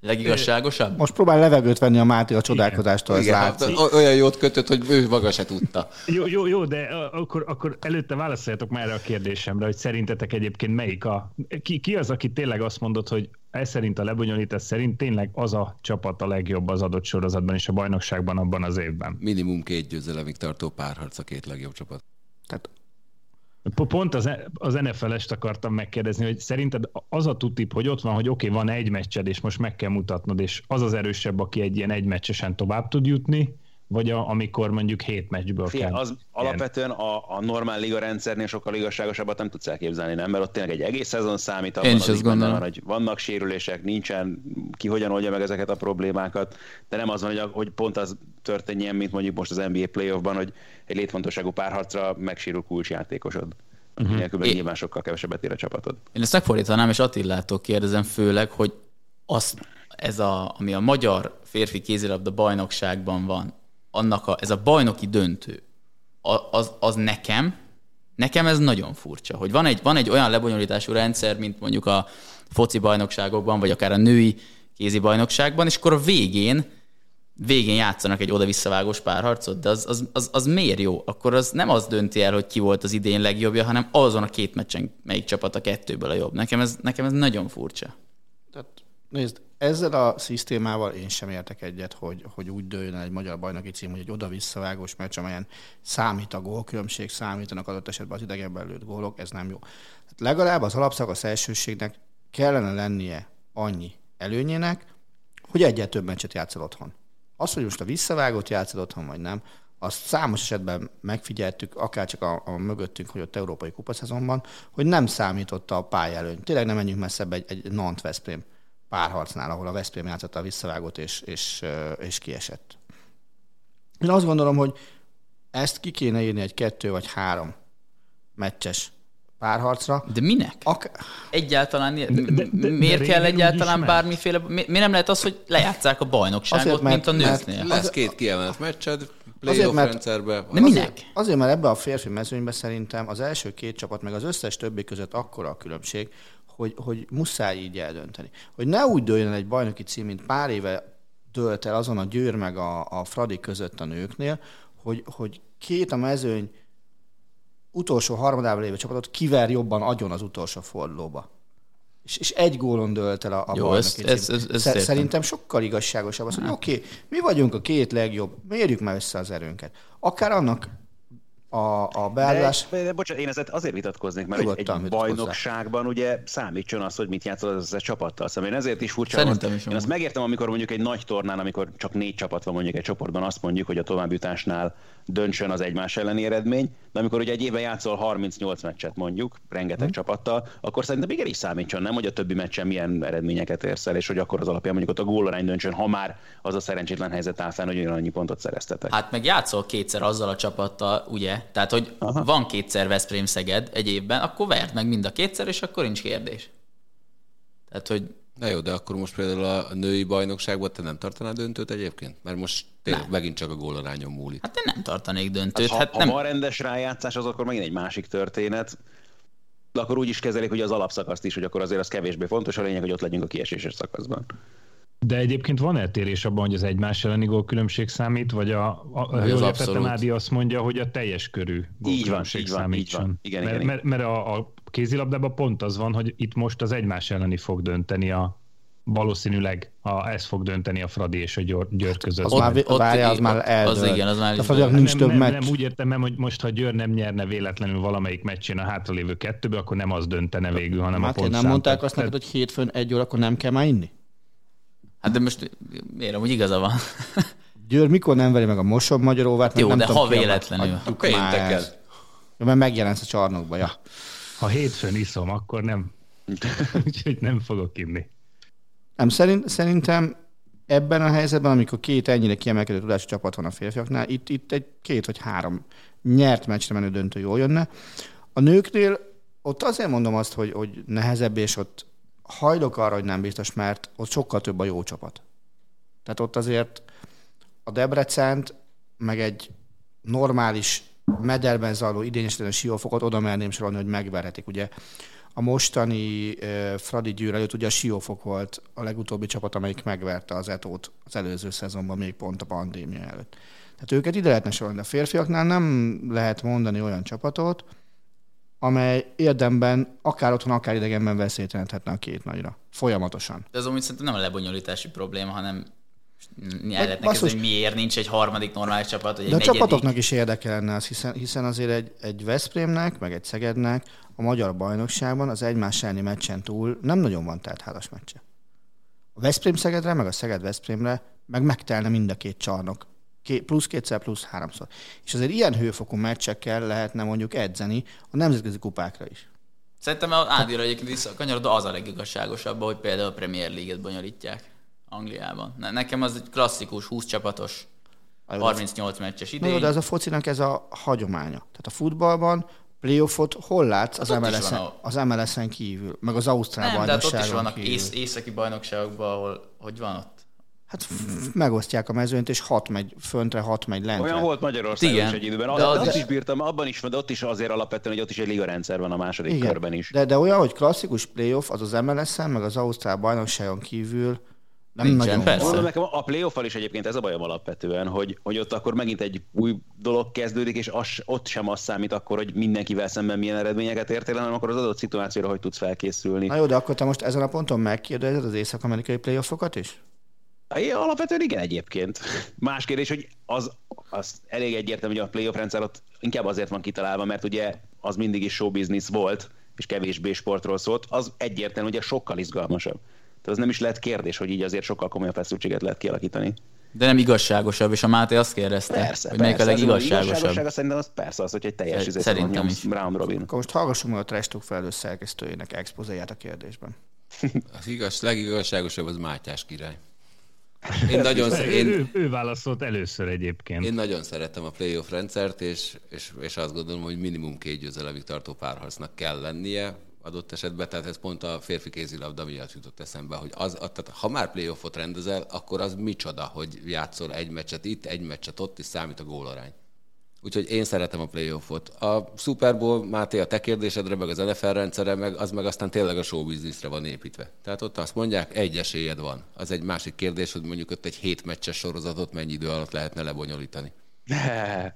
Legigazságosabb? Most próbál levegőt venni a Máté a csodálkozástól, ez hát látszik. olyan jót kötött, hogy ő maga se tudta. Jó, jó, jó de akkor, akkor előtte válaszoljatok már erre a kérdésemre, hogy szerintetek egyébként melyik a... Ki, ki az, aki tényleg azt mondott, hogy ez szerint a lebonyolítás szerint tényleg az a csapat a legjobb az adott sorozatban és a bajnokságban abban az évben? Minimum két győzelemig tartó párharc a két legjobb csapat. Tehát Pont az, az NFL-est akartam megkérdezni, hogy szerinted az a tutip, hogy ott van, hogy oké, okay, van egy meccsed, és most meg kell mutatnod, és az az erősebb, aki egy ilyen egy meccsesen tovább tud jutni, vagy a, amikor mondjuk hét meccsből Figyelj, kell. az ilyen- alapvetően a, a normál liga rendszernél sokkal igazságosabbat nem tudsz elképzelni, nem? Mert ott tényleg egy egész szezon számít, abban Én is az azt gondolom. van, hogy vannak sérülések, nincsen, ki hogyan oldja meg ezeket a problémákat, de nem az van, hogy, a- hogy pont az történjen, mint mondjuk most az NBA playoffban, hogy egy létfontosságú párharcra megsérül kulcsjátékosod. Uh-huh. Nélkül meg nyilván sokkal kevesebbet ér a csapatod. Én ezt megfordítanám, és Attillától kérdezem főleg, hogy az, ez a, ami a magyar férfi kézilabda bajnokságban van, annak a, ez a bajnoki döntő, az, az nekem, nekem ez nagyon furcsa, hogy van egy, van egy olyan lebonyolítású rendszer, mint mondjuk a foci bajnokságokban, vagy akár a női kézi bajnokságban, és akkor a végén végén játszanak egy oda-visszavágós párharcot, de az, az, az, az miért jó? Akkor az nem az dönti el, hogy ki volt az idén legjobbja, hanem azon a két meccsen melyik csapat a kettőből a jobb. Nekem ez, nekem ez nagyon furcsa. Tehát nézd, ezzel a szisztémával én sem értek egyet, hogy, hogy úgy dőljön egy magyar bajnoki cím, hogy egy oda-visszavágós meccs, amelyen számít a gólkülönbség, számítanak adott esetben az idegenben lőtt gólok, ez nem jó. Hát legalább az alapszakasz elsőségnek kellene lennie annyi előnyének, hogy egyet több meccset játszol otthon. Az, hogy most a visszavágót játszol otthon, vagy nem, azt számos esetben megfigyeltük, akár csak a, a mögöttünk, hogy ott európai kupaszezonban, hogy nem számított a pályelőny. Tényleg nem menjünk messzebb egy, egy Nant-Veszprém párharcnál, ahol a Veszprém játszotta a visszavágót és, és, és kiesett. Én azt gondolom, hogy ezt ki kéne írni egy kettő vagy három meccses párharcra. De minek? Ak- Egyáltalán de, de- de- de miért régen kell egyáltalán bármiféle... Mi, miért nem lehet az, hogy lejátszák a bajnokságot, Azért, mert- mint a mert- nőknél? Lesz két kiemelt meccsed, Azért, playoff mert- rendszerbe. De minek? Azért, azért, mert ebbe a férfi mezőnybe szerintem az első két csapat, meg az összes többi között akkora a különbség, hogy, hogy muszáj így eldönteni. Hogy ne úgy dőljön egy bajnoki cím, mint pár éve dőlt el azon a Győr meg a, a Fradi között a nőknél, hogy, hogy két a mezőny utolsó harmadában lévő csapatot kiver jobban agyon az utolsó fordulóba. És, és egy gólon dölt el a, a Jó, bajnoki ezt- ezt- ezt- ezt Szer-. Szerintem sokkal igazságosabb az, hogy oké, okay, mi vagyunk a két legjobb, mérjük már össze az erőnket. Akár annak a, a beállás... De, de bocsánat, én ezért azért vitatkoznék, mert egy, Nyugodtan egy vitatkozzál. bajnokságban ugye számítson az, hogy mit játszol az összes csapattal. Szóval én ezért is furcsa. Szerintem az, is Én azt megértem, amikor mondjuk egy nagy tornán, amikor csak négy csapat van mondjuk egy csoportban, azt mondjuk, hogy a továbbjutásnál döntsön az egymás elleni eredmény, de amikor ugye egy évben játszol 38 meccset mondjuk, rengeteg Hm. csapattal, akkor szerintem igenis számítson, nem, hogy a többi meccsen milyen eredményeket érsz el, és hogy akkor az alapján mondjuk ott a gólarány döntsön, ha már az a szerencsétlen helyzet áll fenn, hogy ugyanannyi pontot szereztetek. Hát meg játszol kétszer azzal a csapattal, ugye? Tehát, hogy Aha. van kétszer Veszprém Szeged egy évben, akkor verd meg mind a kétszer, és akkor nincs kérdés. Tehát, hogy Na jó, de akkor most például a női bajnokságban te nem tartanád döntőt egyébként? Mert most tényleg megint csak a gólarányon múlik. hát én nem tartanék döntőt. ha, Hát, ha nem, van rendes rájátszás, az akkor megint egy másik történet. De akkor úgy is kezelik, hogy az alapszakaszt is, hogy akkor azért az kevésbé fontos, a lényeg, hogy ott legyünk a kieséses szakaszban. De egyébként van eltérés abban, hogy az egymás elleni gólkülönbség számít, vagy a, a, a az jól Ádi azt mondja, hogy a teljes körű gólkülönbség így van, így számítson. van. Igen, mert, igen, mert, mert a, a kézilabdában pont az van, hogy itt most az egymás elleni fog dönteni a valószínűleg a, ez fog dönteni a Fradi és a Győr, Győr között. Az már, ott- várjál, az már az eldőlt. igen, az már A dőlt. nincs több nem, meccs. nem, úgy értem, nem, hogy most, ha Győr nem nyerne véletlenül valamelyik meccsén a hátralévő kettőbe, akkor nem az döntene végül, hanem a Máté, pontszám. nem mondták azt neked, hogy hétfőn egy órakor nem kell már inni? Hát de most miért, hogy igaza van. Győr mikor nem veri meg a Mosob Magyaróvát? meg Jó, nem de tudom ha véletlenül. Pénteken. Ja, mert megjelensz a csarnokba, ja. Ha hétfőn iszom, akkor nem. Úgyhogy nem fogok inni. Nem, szerint, szerintem ebben a helyzetben, amikor két ennyire kiemelkedő tudású csapat van a férfiaknál, itt, itt egy két vagy három nyert meccsre menő döntő jól jönne. A nőknél ott azért mondom azt, hogy, hogy nehezebb, és ott hajlok arra, hogy nem biztos, mert ott sokkal több a jó csapat. Tehát ott azért a Debrecent, meg egy normális mederben zajló idényesítő siófokot oda merném sorolni, hogy megverhetik. Ugye a mostani uh, Fradi Győr előtt ugye a Siófok volt a legutóbbi csapat, amelyik megverte az Etót az előző szezonban, még pont a pandémia előtt. Tehát őket ide lehetne sorolni. A férfiaknál nem lehet mondani olyan csapatot, amely érdemben akár otthon, akár idegenben veszélyt jelenthetne a két nagyra. Folyamatosan. De az amúgy szerintem nem a lebonyolítási probléma, hanem el basszus- kezdeni, hogy miért nincs egy harmadik normális csapat, vagy egy De a negyedik. csapatoknak is érdeke lenne az, hiszen, hiszen azért egy, egy Veszprémnek, meg egy Szegednek a magyar bajnokságban az egymás elleni meccsen túl nem nagyon van teltházas meccse. A Veszprém Szegedre, meg a Szeged Veszprémre meg megtelne mind a két csarnok. Ké, plusz kétszer, plusz háromszor. És azért ilyen hőfokú meccsekkel lehetne mondjuk edzeni a nemzetközi kupákra is. Szerintem az Ádira egyébként visszakanyarodva az a legigazságosabb, hogy például a Premier League-et bonyolítják Angliában. Ne- Nekem az egy klasszikus 20 csapatos, 38 meccses idény. de ez a focinak ez a hagyománya. Tehát a futballban playoffot hol látsz az, Hát ott is MLS-en, a- az MLS-en kívül, meg az Ausztrál nem, de hát ott is bajnokságon vannak kívül. ész, északi bajnokságokban, ahol hogy van ott? Hát f- megosztják a mezőnyt, és hat megy föntre, hat megy lentre. Olyan volt Magyarországon Igen. is egy időben. De De, az azt is- is bírtam, abban is, de ott is azért alapvetően, hogy ott is egy liga rendszer van a második Igen. körben is. De, de olyan, hogy klasszikus playoff, az az MLS-en, meg az Ausztrál bajnokságon kívül nem Nincsen, nagyon persze. van. Mondom nekem, a playoff is egyébként ez a bajom alapvetően, hogy, hogy ott akkor megint egy új dolog kezdődik, és az, ott sem az számít akkor, hogy mindenkivel szemben milyen eredményeket értél, hanem akkor az adott szituációra hogy tudsz felkészülni. Na jó, de akkor te most ezen a ponton megkérdezed az észak-amerikai playoffokat is? É, alapvetően igen egyébként. Más kérdés, hogy az, az elég egyértelmű, hogy a playoff rendszer ott inkább azért van kitalálva, mert ugye az mindig is show business volt, és kevésbé sportról szólt, az egyértelmű, hogy sokkal izgalmasabb. Tehát az nem is lehet kérdés, hogy így azért sokkal komolyabb feszültséget lehet kialakítani. De nem igazságosabb, és a Máté azt kérdezte, Persze, hogy persze. melyik a Az legigazságosabb. igazságosága szerintem az persze az, hogy egy teljes izé szerintem is. round robin. Akkor most hallgassunk meg a Trash Talk felelős szerkesztőjének expozéját a kérdésben. Az igaz, legigazságosabb az Mátyás király. Én nagyon, sz- Én... én, Ő, ő válaszolt először egyébként. én nagyon szeretem a playoff rendszert, és, és, és azt gondolom, hogy minimum két győzelemig tartó párharcnak kell lennie adott esetben, tehát ez pont a férfi kézilabda miatt jutott eszembe, hogy az, tehát ha már playoffot rendezel, akkor az micsoda, hogy játszol egy meccset itt, egy meccset ott, és számít a gólarány. Úgyhogy én szeretem a playoffot. A Super Bowl, Máté, a te kérdésedre, meg az NFL rendszere, meg az meg aztán tényleg a show businessre van építve. Tehát ott azt mondják, egy esélyed van. Az egy másik kérdés, hogy mondjuk ott egy hét meccses sorozatot mennyi idő alatt lehetne lebonyolítani.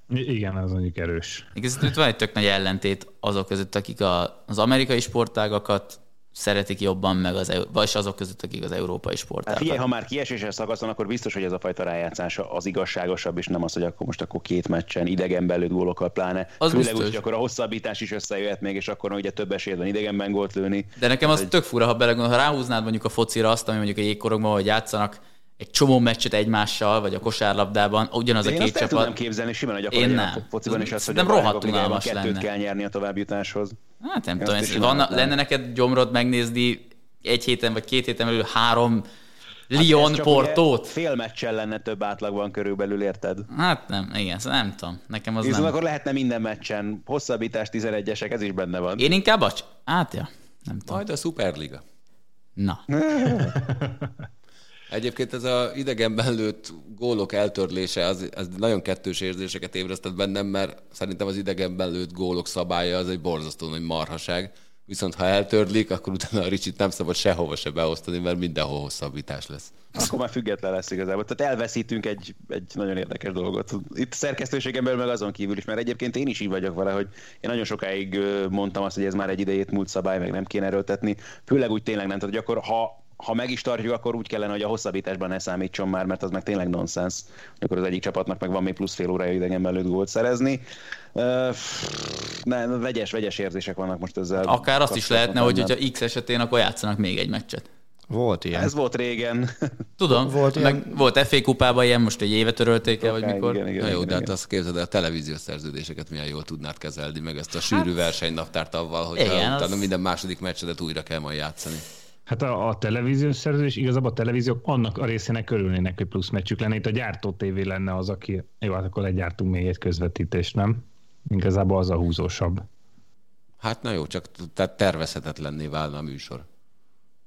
Igen, az mondjuk erős. Igazán itt van egy tök nagy ellentét azok között, akik a, az amerikai sportágakat szeretik jobban, meg az, eu- vagy azok között, akik az európai Hát sportágat. figyelj, ha már kieséssel szakaszon, akkor biztos, hogy ez a fajta rájátszás az igazságosabb, és nem az, hogy akkor most akkor két meccsen idegenben lőtt gólokkal pláne. Az Főleg biztos. úgy, hogy akkor a hosszabbítás is összejöhet még, és akkor ugye több esélyed van idegenben gólt lőni. De nekem az tök fura, ha belegondol, ha ráhúznád mondjuk a focira azt, ami mondjuk a jégkorokban, hogy játszanak egy csomó meccset egymással, vagy a kosárlabdában, ugyanaz De a én két azt el tudnám csapat. képzelni simán, hogy akkor Én nem. a fociban is az, hogy bajnokok rohadt unalmas lenne. kell nyerni a továbbjutáshoz. Hát nem Ezt tudom, ez, van, lenne neked gyomrod megnézni egy héten vagy két héten belül három Hát Lyon csak Portót? Fél meccsen lenne több átlagban körülbelül, érted? Hát nem, igen, szóval nem tudom. Nekem az Viszont nem. akkor lehetne minden meccsen. Hosszabbítás 11-esek, ez is benne van. Én inkább a... Hát ja, nem tudom. Majd a Superliga. Na. Egyébként ez a idegenben lőtt gólok eltörlése, az, az nagyon kettős érzéseket ébresztett bennem, mert szerintem az idegenben lőtt gólok szabálya az egy borzasztó nagy marhaság. Viszont ha eltörlik, akkor utána a Ricsit nem szabad sehova se beosztani, mert mindenhol hosszabbítás lesz. Akkor már független lesz igazából. Tehát elveszítünk egy, egy nagyon érdekes dolgot. Itt szerkesztőségen belül meg azon kívül is, mert egyébként én is így vagyok vele, hogy én nagyon sokáig mondtam azt, hogy ez már egy idejét múlt szabály, meg nem kéne erőltetni. Főleg úgy tényleg nem. Tehát, hogy akkor ha ha meg is tartjuk, akkor úgy kellene, hogy a hosszabbításban ne számítson már, mert az meg tényleg nonsens. Akkor az egyik csapatnak meg van még plusz fél órája idegenben lőtt gólt szerezni. Uh, ne, vegyes, vegyes érzések vannak most ezzel. Akár azt is lehetne, hogy hogyha X esetén, akkor játszanak még egy meccset. Volt ilyen. Ez volt régen. Tudom, Volt meg ilyen- volt FA kupában ilyen, most egy évet törölték el, vagy mikor. Igen, igen, Na jó, igen, de hát igen. azt képzeld el, a televíziós szerződéseket milyen jól tudnád kezelni, meg ezt a sűrű versenynaptárt avval, hogy Igen, utána az- minden második meccsedet újra kell majd játszani. Hát a, a televíziós szerződés, igazából a televíziók annak a részének örülnének, hogy plusz meccsük lenne. Itt a gyártó tévé lenne az, aki, jó, hát akkor legyártunk még egy közvetítést, nem? Igazából az a húzósabb. Hát na jó, csak tehát tervezhetetlenné válna a műsor.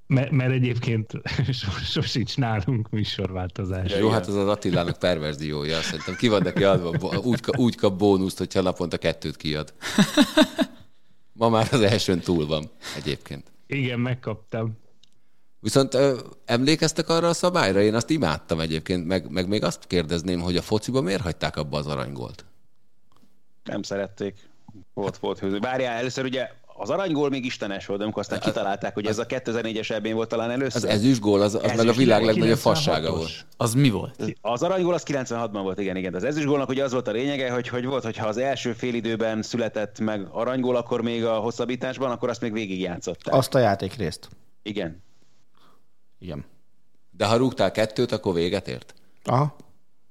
Mert, mert egyébként sos- sosincs nálunk műsorváltozás. Jó, hát az az Attilának perverziója. Szerintem ki van neki adva, úgy, úgy kap bónuszt, hogyha naponta kettőt kiad. Ma már az elsőn túl van egyébként. Igen, megkaptam. Viszont ö, emlékeztek arra a szabályra? Én azt imádtam egyébként, meg, meg még azt kérdezném, hogy a fociba miért hagyták abba az aranygolt? Nem szerették. Volt, volt hőző. Várjál, először ugye az aranygól még istenes volt, amikor aztán kitalálták, hogy ez a 2004-es ebén volt talán Az először. ezüst gól, az, az meg a Ezüst világ legnagyobb 96-os. fassága volt. Az mi volt? Az aranygól az 96-ban volt, igen, igen. Az ezüstgólnak ugye az volt a lényege, hogy, hogy volt, hogyha az első félidőben született meg aranygól, akkor még a hosszabbításban, akkor azt még végig játszották. Azt a játékrészt. Igen. Igen. De ha rúgtál kettőt, akkor véget ért? Aha.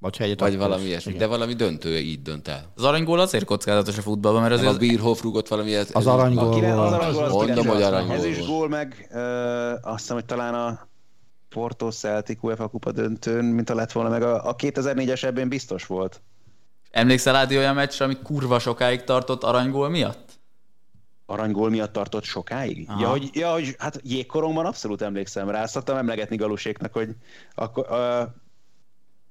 Vagy ha egyet Vagy valami is. ilyesmi. De valami döntő így dönt el. Az aranygól azért kockázatos a futballban, mert Nem a azért Bierhoff rúgott valami... Ez, Az ez- aranygól A kire- az volt. aranygól az Mondom, hogy 96. aranygól Ezüstgól meg ö, azt hiszem, hogy talán a Porto Celtic UEFA kupa döntőn, mint a lett volna, meg a, a 2004-es ebben biztos volt. emlékszel Ádi olyan meccsre, ami kurva sokáig tartott aranygól miatt? Aranygól miatt tartott sokáig? Aha. Ja hogy, ja, hogy hát jégkoromban abszolút emlékszem rá. Szoktam emlegetni Galuséknak, hogy akkor,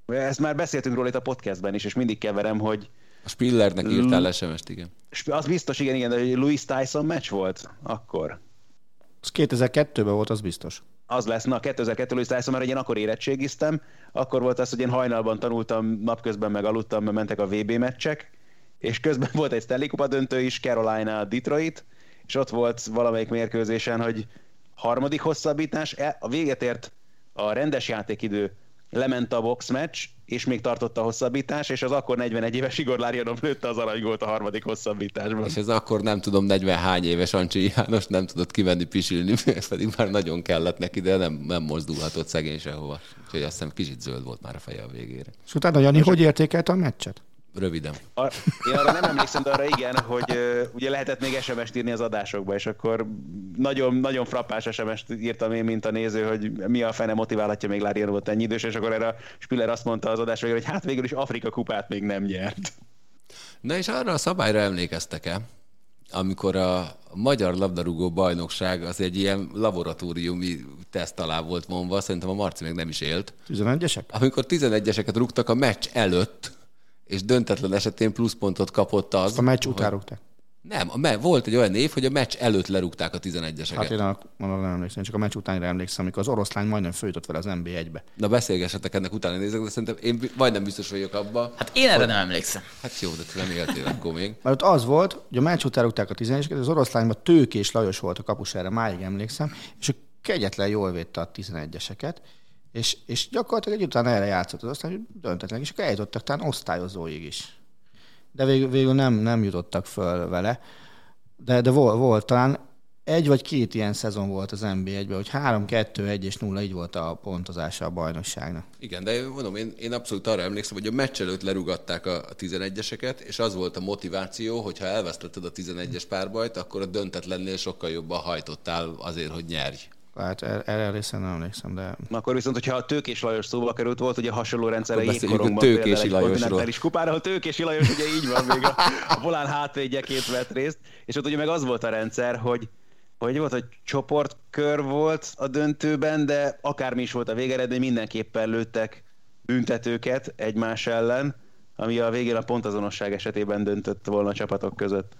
uh, ezt már beszéltünk róla itt a podcastben is, és mindig keverem, hogy A Spillernek írtál SMS-t, igen. az biztos, igen, igen, de hogy Louis Tyson meccs volt akkor. Az 2002-ben volt, az biztos. Az lesz, na 2002 Louis Tyson, mert én akkor érettségiztem, akkor volt az, hogy én hajnalban tanultam, napközben meg aludtam, mert mentek a VB meccsek, és közben volt egy Stanley Kupa döntő is, Carolina Detroit, és ott volt valamelyik mérkőzésen, hogy harmadik hosszabbítás, el- a véget ért a rendes játékidő, lement a box meccs, és még tartott a hosszabbítás, és az akkor 41 éves Igor Lárjanov lőtte az aranygolt a harmadik hosszabbításban. És ez akkor nem tudom, 40 hány éves Ancsi János nem tudott kivenni pisilni, pedig már nagyon kellett neki, de nem, nem mozdulhatott szegény sehova. Úgyhogy azt hiszem kicsit zöld volt már a feje a végére. És utána Jani, hogy értékelte a meccset? Röviden. Ar- én arra nem emlékszem, de arra igen, hogy ö, ugye lehetett még SMS-t írni az adásokba, és akkor nagyon, nagyon frappás SMS-t írtam én, mint a néző, hogy mi a fene motiválhatja még Lári volt ennyi idős, és akkor erre a Spiller azt mondta az adás végül, hogy hát végül is Afrika kupát még nem nyert. Na és arra a szabályra emlékeztek-e, amikor a magyar labdarúgó bajnokság az egy ilyen laboratóriumi teszt alá volt vonva, szerintem a Marci még nem is élt, 11-esek? amikor 11-eseket rúgtak a meccs előtt, és döntetlen esetén pluszpontot kapott az. A meccs hogy- után rúgták. Nem, a me- volt egy olyan év, hogy a meccs előtt lerúgták a 11-eseket. Hát én arra nem emlékszem, csak a meccs utánra emlékszem, amikor az oroszlány majdnem följutott vele az NB1-be. Na beszélgessetek ennek utána nézek, de szerintem én majdnem biztos vagyok abban. Hát én erre nem emlékszem. Hát jó, de te nem éltél akkor még. Mert ott az volt, hogy a meccs után rúgták a 11-eseket, az oroszlányban Tőkés Lajos volt a kapus erre, máig emlékszem, és ő kegyetlen jól védte a 11-eseket, és, és gyakorlatilag egy után erre játszott az osztály, hogy döntetlen, és akkor eljutottak talán osztályozóig is. De végül, végül nem, nem jutottak föl vele. De, de volt, volt talán egy vagy két ilyen szezon volt az NB1-ben, hogy 3, 2, 1 és 0 így volt a pontozása a bajnokságnak. Igen, de mondom, én, én abszolút arra emlékszem, hogy a meccs előtt lerugatták a, a 11-eseket, és az volt a motiváció, hogy ha elvesztetted a 11-es párbajt, akkor a döntetlennél sokkal jobban hajtottál azért, hogy nyerj. Hát erre, erre részen nem emlékszem, de Na akkor viszont, hogyha a Tőkés Lajos szóba került, volt ugye hasonló a jégkorongban Tőkési Lajosról. kontinentális kupára, ahol Tőkési Lajos ugye így van még a, a volán hátvédjeként vett részt, és ott ugye meg az volt a rendszer, hogy hogy volt, hogy csoportkör volt a döntőben, de akármi is volt a végeredmény, mindenképpen lőttek büntetőket egymás ellen, ami a végén a pontazonosság esetében döntött volna a csapatok között.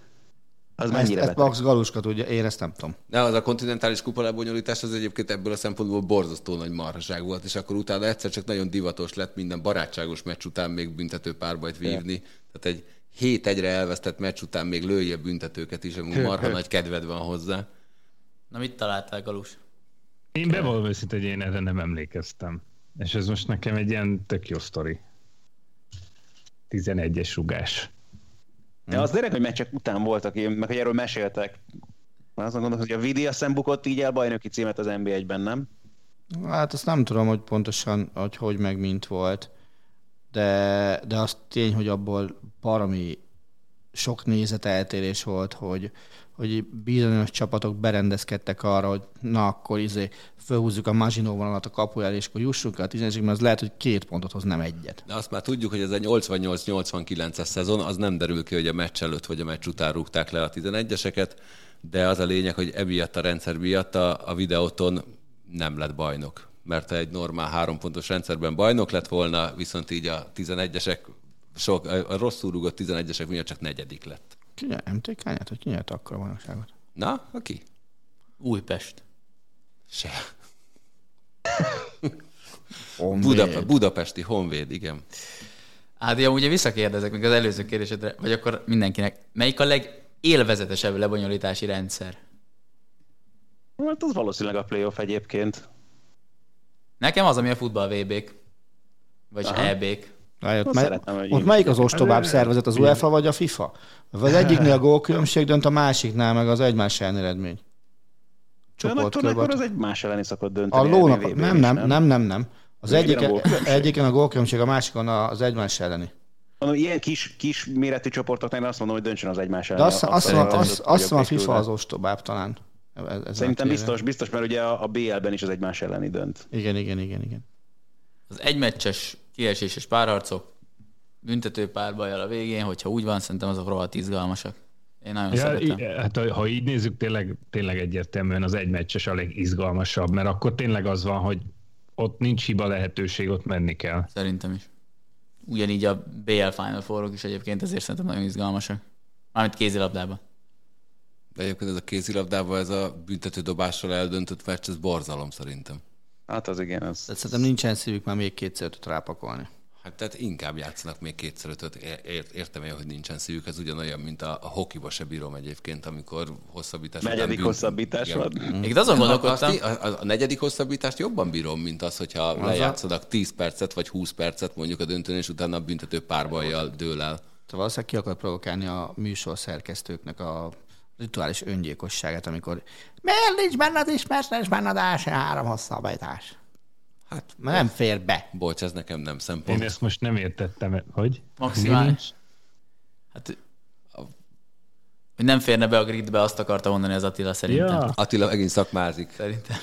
Az ezt, mennyire ezt beteg? Max Galuska tudja, én ezt nem tudom. De az a kontinentális kupa lebonyolítás az egyébként ebből a szempontból borzasztó nagy marhaság volt, és akkor utána egyszer csak nagyon divatos lett minden barátságos meccs után még büntető párbajt vívni. Tehát egy 7 egyre elvesztett meccs után még lője büntetőket is, ami marha nagy kedved van hozzá. Na mit találtál, Galus? Én bevallom őszintén, hogy én erre nem emlékeztem. És ez most nekem egy ilyen tök jó sztori. 11-es rugás. De az tényleg, hogy meccsek után voltak, én, meg hogy erről meséltek. Azon gondolom, hogy a Vidi azt hiszem bukott így el bajnoki címet az NB1-ben, nem? Hát azt nem tudom, hogy pontosan, hogy hogy meg mint volt, de, de az tény, hogy abból baromi sok nézeteltérés volt, hogy, hogy bizonyos csapatok berendezkedtek arra, hogy na akkor izé fölhúzzuk a Maginó vonalat a kapujára, és akkor jussunk el a 11 mert az lehet, hogy két pontot hoz, nem egyet. De azt már tudjuk, hogy ez egy 88-89-es szezon, az nem derül ki, hogy a meccs előtt vagy a meccs után rúgták le a 11-eseket, de az a lényeg, hogy emiatt a rendszer miatt a, a videóton nem lett bajnok. Mert egy normál három pontos rendszerben bajnok lett volna, viszont így a 11-esek, sok, a rosszul rúgott 11-esek miatt csak negyedik lett. Ki nyert? MTK nyert, hogy ki nyert akkor a bajnokságot? Na, aki? Újpest. Se. Honvéd. Buda, budapesti Honvéd, igen. Hát én ugye visszakérdezek még az előző kérdésedre, vagy akkor mindenkinek. Melyik a legélvezetesebb lebonyolítási rendszer? Hát az valószínűleg a playoff egyébként. Nekem az, ami a futball VB-k. Vagy Aha. EB-k. Rájött, Azt mely, ott én melyik az ostobább szervezet, az UEFA vagy a FIFA? Az egyiknél a gólkülönbség dönt, a másiknál meg az egymás ellen eredmény. Csoportkörben. Akkor az Csoportkörben. egy más elleni szokott A dönteni. lónak, VB-n nem, nem, nem, nem, nem. Az a egyiken, a gólkülönbség, a másikon az egymás elleni. Mondom, ilyen kis, kis méretű csoportoknál azt mondom, hogy döntsön az egymás De ellen. azt, azt, azt, azt, azt hiszem a FIFA az ostobább talán. Szerintem a biztos, biztos, mert ugye a, a BL-ben is az egymás elleni dönt. Igen, igen, igen, igen. Az egymeccses kieséses párharcok, büntető párbajjal a végén, hogyha úgy van, szerintem azok rohadt izgalmasak. Én nagyon Ja, szeretem. hát ha- így nézzük, tényleg, tényleg egyértelműen az egymeccses a legizgalmasabb, mert akkor tényleg az van, hogy ott nincs hiba lehetőség, ott menni kell. Szerintem is. Ugyanígy a BL Final Four-ok is egyébként ezért szerintem nagyon izgalmasak. Mármint kézilabdában. De egyébként ez a kézilabdában, ez a büntetődobásról eldöntött meccs, ez borzalom szerintem. Hát az igen, az... Tehát szerintem nincsen szívük már még kétszer ötöt rápakolni. Hát tehát inkább játszanak még kétszer ötöt. Értem én, hogy nincsen szívük, ez ugyanolyan, mint a, a hokiba se bírom egyébként, amikor hosszabbítás Negyedik bünt- hosszabbítás Igen. van. Még azon gondolkodtam, a, a, a negyedik hosszabbítást jobban bírom, mint az, hogyha lejátszanak 10 percet vagy 20 percet mondjuk a döntőn, és utána a büntető párbajjal dől el. Valószínűleg ki akar provokálni a műsor szerkesztőknek a rituális öngyilkosságát, amikor miért nincs benned ismertes benned első három hosszabbítás? Hát, Mert nem fér be. bocs, ez nekem nem Én szempont. ezt most nem értettem, hogy? maximális. Hát, hogy nem férne be a gridbe, azt akarta mondani az Attila szerintem. Ja, Attila megint szakmázik. Szerintem.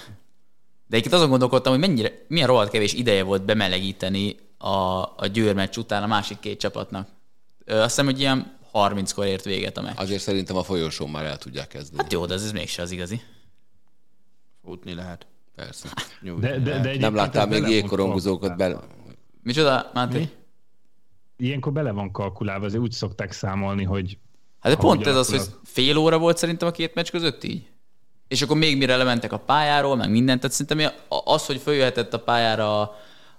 De egyébként azon gondolkodtam, hogy mennyire, milyen rohadt kevés ideje volt bemelegíteni a, a Győr meccs után a másik két csapatnak. Ö, azt hiszem, hogy ilyen 30-kor ért véget a meccs. Azért szerintem a folyosón már el tudják kezdeni. Hát jó, de ez, ez mégse az igazi. Futni lehet. Persze. Nyújtani de, de, de lehet. Nem láttál még jégkorongozókat bele? Micsoda, Máté? Mi? Ilyenkor bele van kalkulálva, azért úgy szokták számolni, hogy Hát Hát de pont ez az, hogy fél óra volt szerintem a két meccs között így. És akkor még mire lementek a pályáról, meg mindent, tehát szerintem az, hogy följöhetett a pályára a,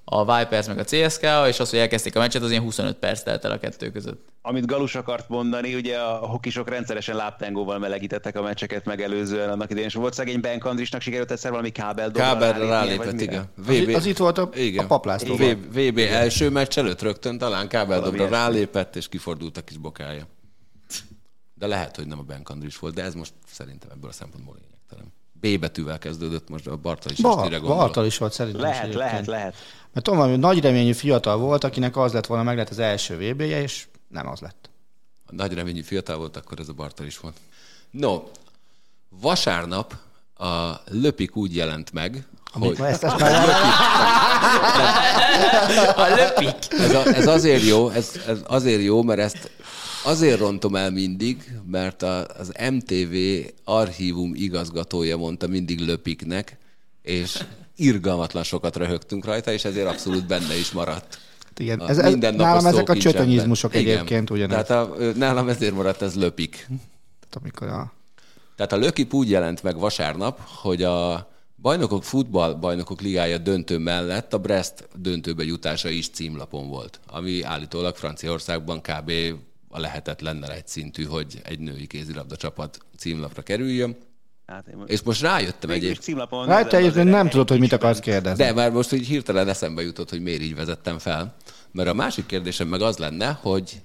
a Vipers meg a CSK, és az, hogy elkezdték a meccset, az ilyen 25 perc telt el a kettő között. Amit Galus akart mondani, ugye a hokisok rendszeresen láptengóval melegítettek a meccseket megelőzően annak idején, és volt szegény Ben Kandrisnak sikerült egyszer valami kábel Kábelre rálépett, igen. Az, az itt volt a, a paplászló. VB, VB első meccs előtt rögtön talán kábeldobra rálépett, és kifordult a kis bokája. De lehet, hogy nem a Ben Kandris volt, de ez most szerintem ebből a szempontból lényegtelen. B betűvel kezdődött, most a Bartal is Bar. Bartal is volt szerintem. Lehet, lehet, lehet. Mert tudom, hogy nagy reményű fiatal volt, akinek az lett volna, meg lett az első VB-je, és nem az lett. Ha nagy reményű fiatal volt, akkor ez a Bartal is volt. No, vasárnap a Löpik úgy jelent meg, hogy Ezt, ezt már A löpik! ez, a, ez azért jó, ez, ez azért jó, mert ezt azért rontom el mindig, mert a, az MTV archívum igazgatója mondta mindig Löpiknek, és irgalmatlan sokat röhögtünk rajta, és ezért abszolút benne is maradt. igen, A ez, ez, mindennapos nálam ezek a csötönyizmusok Igen. egyébként ugyanez. Tehát a, nálam ezért maradt ez Löpik. Tehát amikor a, Tehát a Lökip úgy jelent meg vasárnap, hogy a bajnokok futball bajnokok ligája döntő mellett a Brest döntőbe jutása is címlapon volt, ami állítólag Franciaországban kb. a lehetetlennel egy szintű, hogy egy női kézilabda csapat címlapra kerüljön. Hát én És most rájöttem is egyébként, címlapon Rájött nézem, egyébként nem tudod, hogy mit akarsz kérdezni. de már most úgy hirtelen eszembe jutott, hogy miért így vezettem fel. Mert a másik kérdésem meg az lenne, hogy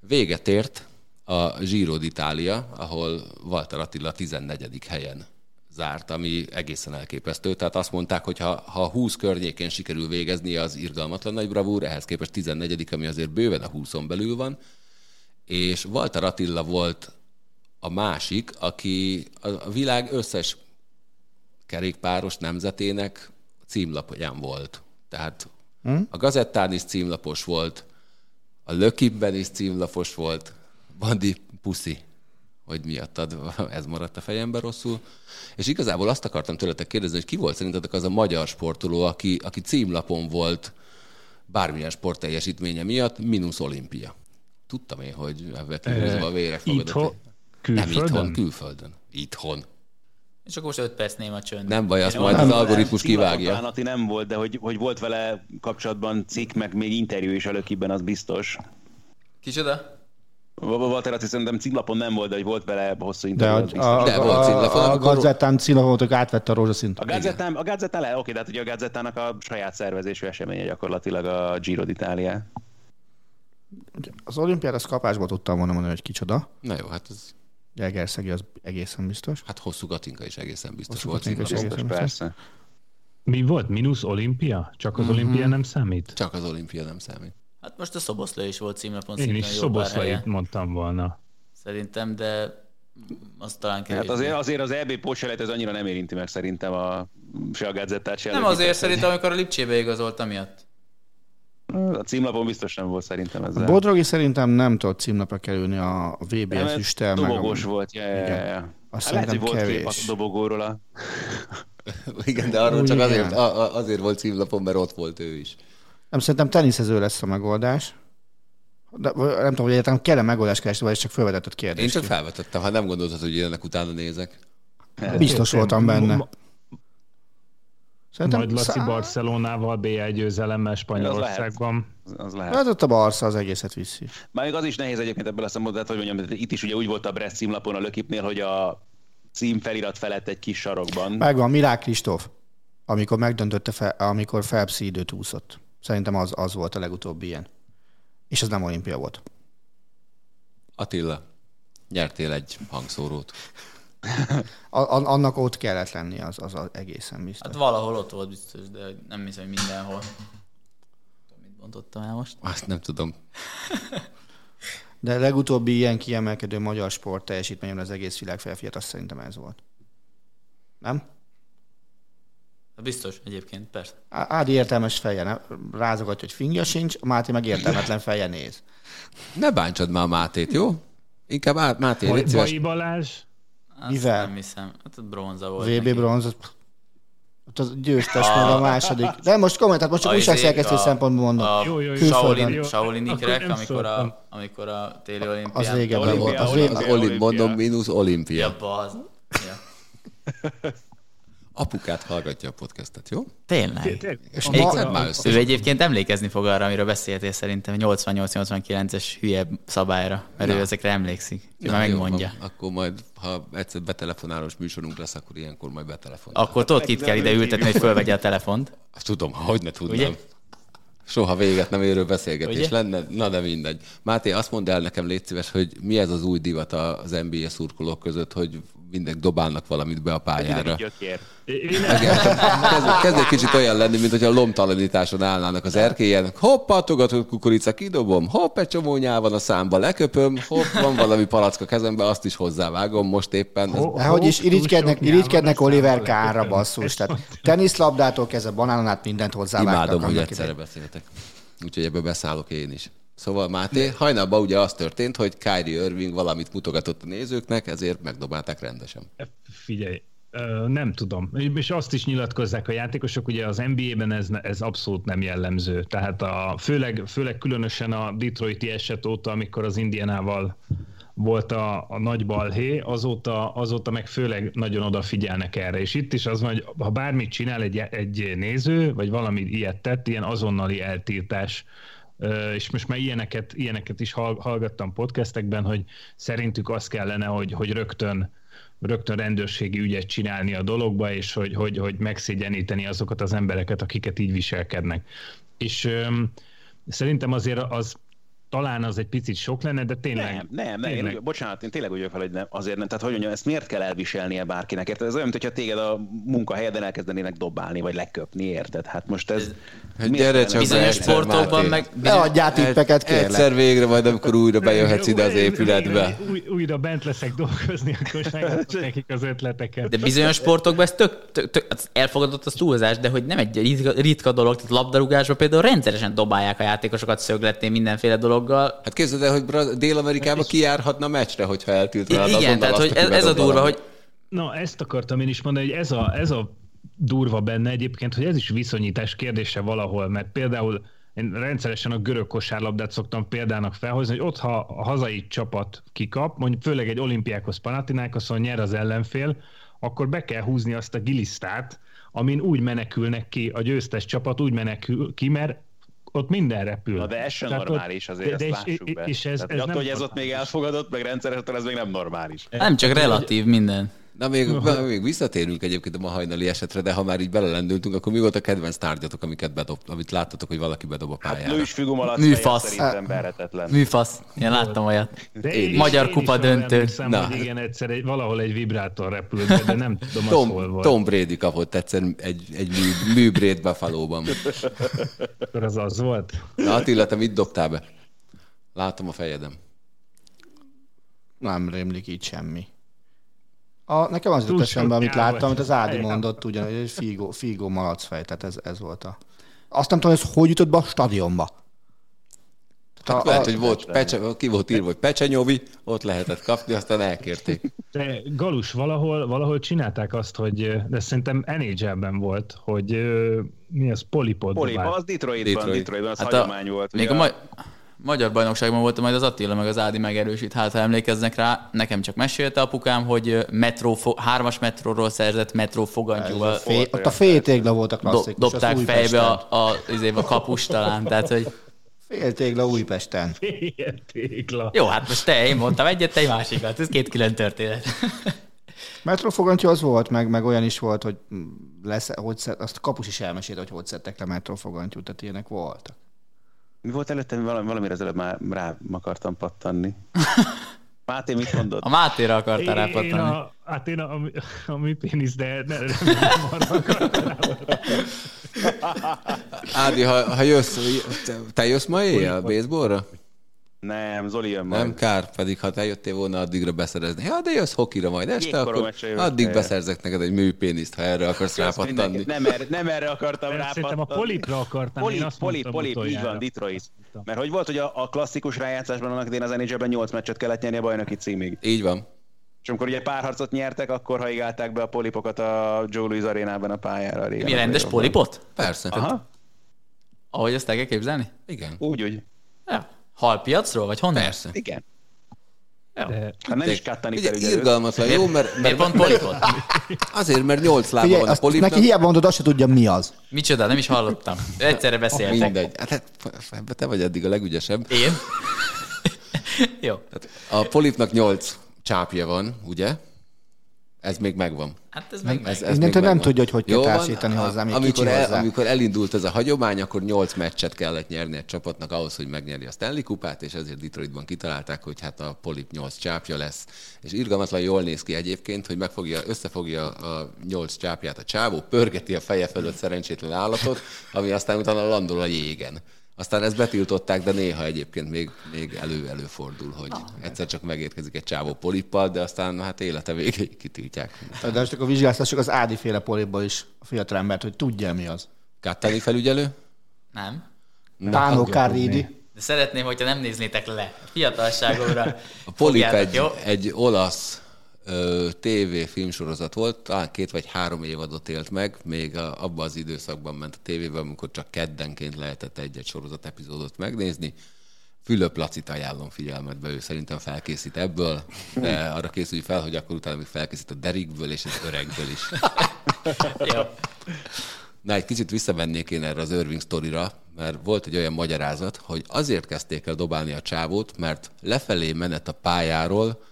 véget ért a Giro d'Italia, ahol Walter Attila 14. helyen zárt, ami egészen elképesztő. Tehát azt mondták, hogy ha, ha 20 környékén sikerül végezni, az irgalmatlan nagy bravúr, ehhez képest 14. ami azért bőven a 20-on belül van. És Walter Attila volt a másik, aki a világ összes kerékpáros nemzetének címlapján volt. Tehát hm? a Gazettán is címlapos volt, a Lökibben is címlapos volt, Bandi Puszi, hogy miattad ez maradt a fejemben rosszul. És igazából azt akartam tőletek kérdezni, hogy ki volt szerintetek az a magyar sportoló, aki, aki címlapon volt bármilyen sportteljesítménye miatt, mínusz olimpia. Tudtam én, hogy ebben kihúzva a vérek magadat. Itthon? Nem Külföldön? itthon, külföldön. Itthon. És akkor most 5 perc néma csönd. Nem baj, azt Én majd az algoritmus kivágja. Talán Ati nem volt, de hogy, hogy volt vele kapcsolatban cikk, meg még interjú is a Lökiben, az biztos. Kicsoda? Walter Ati szerintem címlapon nem volt, de hogy volt vele hosszú De interjú, a, az biztos. a, De volt a, címlapon, a, a Gazettán címlapot átvette a rózsaszint. A Gazettán, a Gazettán le, oké, de hát ugye a Gazettának a saját szervezésű eseménye gyakorlatilag a Giro d'Italia. Az olimpiát az kapásból tudtam volna mondani, hogy kicsoda. Na jó, hát ez, Egerszegi az egészen biztos. hát hosszú Katinka is egészen biztos Hosszú volt. Katinka is egészen Biztos, persze. Mi volt? Minusz olimpia? Csak az Mhm. olimpia nem számít? Csak az olimpia nem számít. Hát most a Szoboszlai is volt címlapon Én is szoboszlait mondtam volna. Szerintem, de az talán kevés. Hát azért, azért az EB pótselejt ez annyira nem érinti meg szerintem a, se a Gazettát, se Nem azért szerintem, amikor a Lipcsébe igazolt miatt. A címlapon biztos nem volt szerintem ezzel. A Bodrogi szerintem nem tudott címlapra kerülni a VBS üstel. meg a- Dobogós volt, ja, ja, ja. Azt Hát lehet, volt kép a kevés. dobogóról a... Igen, de arról Úgy csak igen. azért, a, azért volt címlapon, mert ott volt ő is. Nem, szerintem teniszező lesz a megoldás. De, nem tudom, hogy egyetem kell-e megoldást keresni, vagy csak felvetett Én kérdést. csak felvetettem, ha nem gondoltad, hogy én ennek utána nézek. Biztos voltam benne. Szerintem Majd Laci szá- Barcelonával B1 győzelemmel Spanyolországban. Az, az lehet. Hát ott a Barca az egészet viszi. Már még az is nehéz egyébként ebből a szempontból, hogy mondjam, itt is ugye úgy volt a Brest címlapon a Lökipnél, hogy a cím felirat felett egy kis sarokban. Megvan Milák Kristóf, amikor megdöntötte, fel, amikor Phelps időt úszott. Szerintem az, az volt a legutóbbi ilyen. És az nem olimpia volt. Attila, nyertél egy hangszórót. Annak ott kellett lenni, az, az, egészen biztos. Hát valahol ott volt biztos, de nem hiszem, hogy mindenhol. Mit bontottam el most? Azt nem tudom. De legutóbbi ilyen kiemelkedő magyar sport teljesítményem az egész világ felfiat, azt szerintem ez volt. Nem? Hát Biztos, egyébként, persze. Ádi értelmes feje, ne? rázogatja, hogy fingja sincs, a Máté meg értelmetlen feje néz. Ne bántsad már a Mátét, jó? Inkább át, Máté, légy szíves. Balázs? Azt Mivel? Nem hiszem. Hát ott bronza volt VB bronz, az- ott az győztes meg a második. De most kommentát, most csak A újságszerkesztő izé, a- szempontból mondom. A Jó, jó, jó. Shaolin, Shaolin ikrek, amikor a, amikor a téli olimpián. Az régebben volt. Az. Az olim, Olimpia. mondom, mínusz olimpia. Ja, baz. Ja. Apukát hallgatja a podcastet, jó? Tényleg. És Egy- ma, már össze. Ő egyébként emlékezni fog arra, amiről beszéltél szerintem, 88-89-es hülye szabályra, mert ő ezekre emlékszik. Ő már jó, megmondja. van. Akkor majd, ha egyszer betelefonálós műsorunk lesz, akkor ilyenkor majd betelefonál. Akkor tudod, kit kell ide ültetni, hogy fölvegye a telefont. Azt tudom, hogy ne tudnám. Ugye? Soha véget nem érő beszélgetés Ugye? lenne, na de mindegy. Máté, azt mondd el nekem, légy szíves, hogy mi ez az új divat az NBA szurkolók között, hogy mindenki dobálnak valamit be a pályára. Kezd, kezd egy kicsit olyan lenni, mint hogyha lomtalanításon állnának az erkélyen. Hopp, patogatott kukorica, kidobom, hopp, egy csomó nyál van a számba, leköpöm, hopp, van valami palack a kezembe, azt is hozzávágom most éppen. Ez, Ho- hogy is irigykednek, irigykednek Oliver Kánra basszus. Tehát teniszlabdától kezdve banánon át mindent hozzávágtak. Imádom, hogy egyszerre beszéltek. Úgyhogy ebből beszállok én is. Szóval Máté, hajnalban ugye az történt, hogy Kyrie Irving valamit mutogatott a nézőknek, ezért megdobálták rendesen. Figyelj, nem tudom. És azt is nyilatkozzák a játékosok, ugye az NBA-ben ez, ez abszolút nem jellemző. Tehát a, főleg, főleg különösen a Detroiti eset óta, amikor az Indianával volt a, a nagy balhé, azóta, azóta meg főleg nagyon odafigyelnek erre. És itt is az van, hogy ha bármit csinál egy, egy néző, vagy valami ilyet tett, ilyen azonnali eltiltás és most már ilyeneket, ilyeneket is hall- hallgattam podcastekben, hogy szerintük az kellene, hogy, hogy rögtön rögtön rendőrségi ügyet csinálni a dologba, és hogy, hogy, hogy megszégyeníteni azokat az embereket, akiket így viselkednek. És öm, szerintem azért az talán az egy picit sok lenne, de tényleg... Nem, nem, nem. tényleg. Én, bocsánat, én tényleg úgy vagyok fel, hogy nem, azért nem. Tehát hogy mondjam, ezt miért kell elviselnie bárkinek? Érted? Ez olyan, mintha téged a munkahelyeden elkezdenének dobálni, vagy leköpni, érted? Hát most ez... Hát miért gyere csak Bizonyos sportokban meg... Ne adjál tippeket, kérlek. Egyszer végre majd, amikor újra bejöhetsz ide az épületbe. Új, újra bent leszek dolgozni, akkor nekik az ötleteket. De bizonyos sportokban ez tök, tök, tök az elfogadott az túlzás, de hogy nem egy ritka, ritka dolog, tehát labdarúgásban például rendszeresen dobálják a játékosokat szögletni mindenféle dologgal. Hát képzeld el, hogy Dél-Amerikába kijárhatna meccsre, hogyha eltiltanád Igen, azonnal tehát hogy ez, ez a durva, hogy Na, ezt akartam én is mondani, hogy ez a, ez a durva benne egyébként, hogy ez is viszonyítás kérdése valahol, mert például én rendszeresen a görög kosárlabdát szoktam példának felhozni, hogy ott, ha a hazai csapat kikap, mondjuk főleg egy olimpiákhoz Panathinaikoszon nyer az ellenfél, akkor be kell húzni azt a gilisztát, amin úgy menekülnek ki, a győztes csapat úgy menekül ki, mert ott minden repül. Na de ez sem Tehát normális azért, de- ezt de és- lássuk be. És ez, Tehát, ez attól, nem hogy ez ott még elfogadott, meg rendszeresen, ez még nem normális. nem csak relatív minden. Na, még, még visszatérünk egyébként a ma hajnali esetre, de ha már így belelendültünk, akkor mi volt a kedvenc tárgyatok, amiket bedob, amit láttatok, hogy valaki bedob a pályára? Hát Figo malac Műfasz. szerintem verhetetlen. Műfasz. Én láttam olyat. De Én is. Magyar én kupa döntő. emlékszem, Na. hogy igen, egyszer egy, valahol egy vibrátor repült, de nem tudom, az hol Tom, volt. Tom Brady kapott egyszer egy, egy mű, műbrét Buffalo-ban. Akkor az az volt. Na Attila, te mit dobtál be? Látom a fejedem. Nem rémlik így semmi. A, nekem az jutott eszembe, amit láttam, amit az Ádi mondott, ugyan, hogy egy Figo, Figo malacfej, tehát ez, ez volt a... Azt nem tudom, hogy ez hogy jutott be a stadionba. Hát a, lehet, hogy volt, pecse, ki volt írva, hogy pecsenyovi, ott lehetett kapni, aztán elkérték. De Galus, valahol, valahol csinálták azt, hogy, de szerintem NHL-ben volt, hogy mi az, polipod Poli, dobált. az Detroitban, Detroit. Detroitban, az Hát hagyomány a, volt. még ugye a ma- magyar bajnokságban volt, majd az Attila meg az Ádi megerősít, hát ha emlékeznek rá, nekem csak mesélte apukám, hogy metró, hármas metróról szerzett metró fogantyúval fé, ott a féltégla volt a do, klasszikus. dobták az fejbe a, a, a, a kapus talán, tehát hogy Féltégla Újpesten. Ilyen tégla. jó, hát most te, én mondtam egyet, te egy másikat, ez két külön történet. Metrofogantyú az volt, meg, meg olyan is volt, hogy mm, lesz, hogy szed, azt kapus is elmesélte, hogy hogy szedtek le metrofogantyút, tehát ilyenek voltak. Mi volt előtte, valami, valamire az előbb már rá akartam pattanni. Máté mit mondott? A Mátéra akartál Én, én a, hát én a, a, a mi pénisz, de ne, nem arra akartam rá. Ádi, ha, ha jössz, te, te jössz ma éjjel baseballra? Nem, Zoli jön majd. Nem kár, pedig ha te jöttél volna addigra beszerezni. Ja, de jössz hokira majd este, akkor addig beszerzek neked egy műpéniszt, ha erre akarsz rápattanni. Nem erre, nem erre akartam Szerintem a polipra akartam, Polip, én azt polip, polip, így van, Detroit. Mert hogy volt, hogy a, a klasszikus rájátszásban annak idén az NHL-ben 8 meccset kellett nyerni a bajnoki címig. Így van. És amikor ugye párharcot nyertek, akkor haigálták be a polipokat a Joe Louis arénában a pályára. Mi rendes polipot? Persze. Aha, Ahogy ezt el kell képzelni? Igen. úgy, úgy. Ja. Halpiacról, vagy honnan? Persze. Igen. Ja. De Hát nem is kattani kell irgalmatlan, jó, mert, mert pont polipot? azért, mert nyolc lába Figyelj, van a polipnak. neki hiába mondod, azt se tudja, mi az. Micsoda, nem is hallottam. Egyszerre beszéltek. Mindegy. Hát, hát te vagy eddig a legügyesebb. Én? Jó. Tehát a polipnak nyolc csápja van, ugye? Ez még megvan. Hát ez meg, Ez, ez Innentől még nem tudja, hogy hogy kell Jó van, társítani hozzá, még amikor, el, hozzá. amikor elindult ez a hagyomány, akkor nyolc meccset kellett nyerni egy csapatnak ahhoz, hogy megnyerje a Stanley kupát, és ezért Detroitban kitalálták, hogy hát a polip nyolc csápja lesz. És irgalmatlan jól néz ki egyébként, hogy megfogja, összefogja a nyolc csápját a csávó, pörgeti a feje fölött szerencsétlen állatot, ami aztán utána landol a jégen. Aztán ezt betiltották, de néha egyébként még, még elő-előfordul, hogy egyszer csak megérkezik egy csávó polippal, de aztán hát élete végéig kitiltják. De most akkor vizsgáztassuk az Ádi féle poliból is a fiatal embert, hogy tudja, mi az. Kattani felügyelő? Nem. Pánó tudja Caridi. De szeretném, hogyha nem néznétek le. Fiatalságomra. A Polip egy, jó? egy olasz TV filmsorozat volt, talán két vagy három évadot élt meg, még a, abban az időszakban ment a tévében, amikor csak keddenként lehetett egy-egy sorozat epizódot megnézni. Fülöp Lacit ajánlom figyelmetbe, ő szerintem felkészít ebből, de arra készülj fel, hogy akkor utána még felkészít a Derikből és az Öregből is. Na, egy kicsit visszavennék én erre az Irving sztorira, mert volt egy olyan magyarázat, hogy azért kezdték el dobálni a csávót, mert lefelé menet a pályáról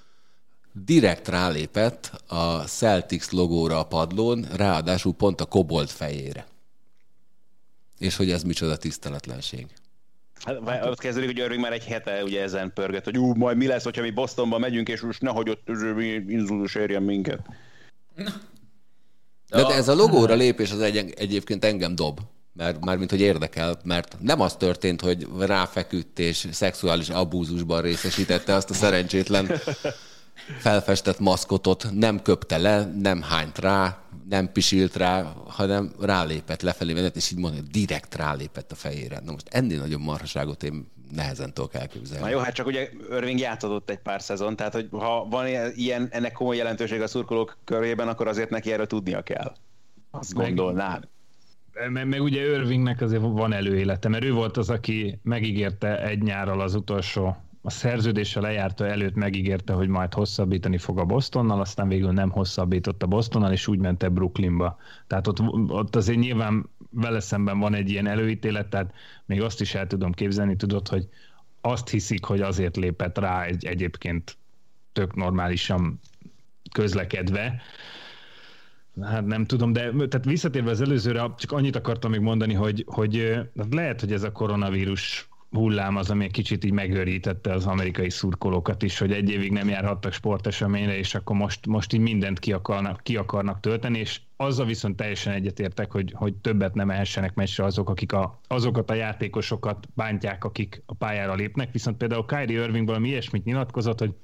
direkt rálépett a Celtics logóra a padlón, ráadásul pont a kobolt fejére. És hogy ez micsoda tiszteletlenség. Hát, vá- ott kezdődik, hogy Irving már egy hete ugye ezen pörget, hogy ú, majd mi lesz, hogyha mi Bostonba megyünk, és most nehogy ott inzulus érjen minket. De, de ez a logóra lépés az egy, egyébként engem dob. Mert mármint, hogy érdekel, mert nem az történt, hogy ráfeküdt és szexuális abúzusban részesítette azt a szerencsétlen felfestett maszkotot, nem köpte le, nem hányt rá, nem pisilt rá, hanem rálépett lefelé menet, és így mondja, direkt rálépett a fejére. Na most ennél nagyobb marhaságot én nehezen tudok elképzelni. Na jó, hát csak ugye Irving játszott egy pár szezon, tehát hogy ha van ilyen, ennek komoly jelentőség a szurkolók körében, akkor azért neki erről tudnia kell. Azt Meg- gondolnám. Meg, meg ugye Irvingnek azért van előélete, mert ő volt az, aki megígérte egy nyárral az utolsó, a szerződése lejárta előtt megígérte, hogy majd hosszabbítani fog a Bostonnal, aztán végül nem hosszabbított a Bostonnal, és úgy ment el Brooklynba. Tehát ott, ott azért nyilván vele szemben van egy ilyen előítélet, tehát még azt is el tudom képzelni, tudod, hogy azt hiszik, hogy azért lépett rá egy, egyébként tök normálisan közlekedve, Hát nem tudom, de tehát visszatérve az előzőre, csak annyit akartam még mondani, hogy, hogy lehet, hogy ez a koronavírus hullám az, ami egy kicsit így megőrítette az amerikai szurkolókat is, hogy egy évig nem járhattak sporteseményre, és akkor most, most így mindent ki akarnak, ki akarnak tölteni, és azzal viszont teljesen egyetértek, hogy, hogy többet nem ehessenek meccsre azok, akik a, azokat a játékosokat bántják, akik a pályára lépnek, viszont például Kyrie Irving valami ilyesmit nyilatkozott, hogy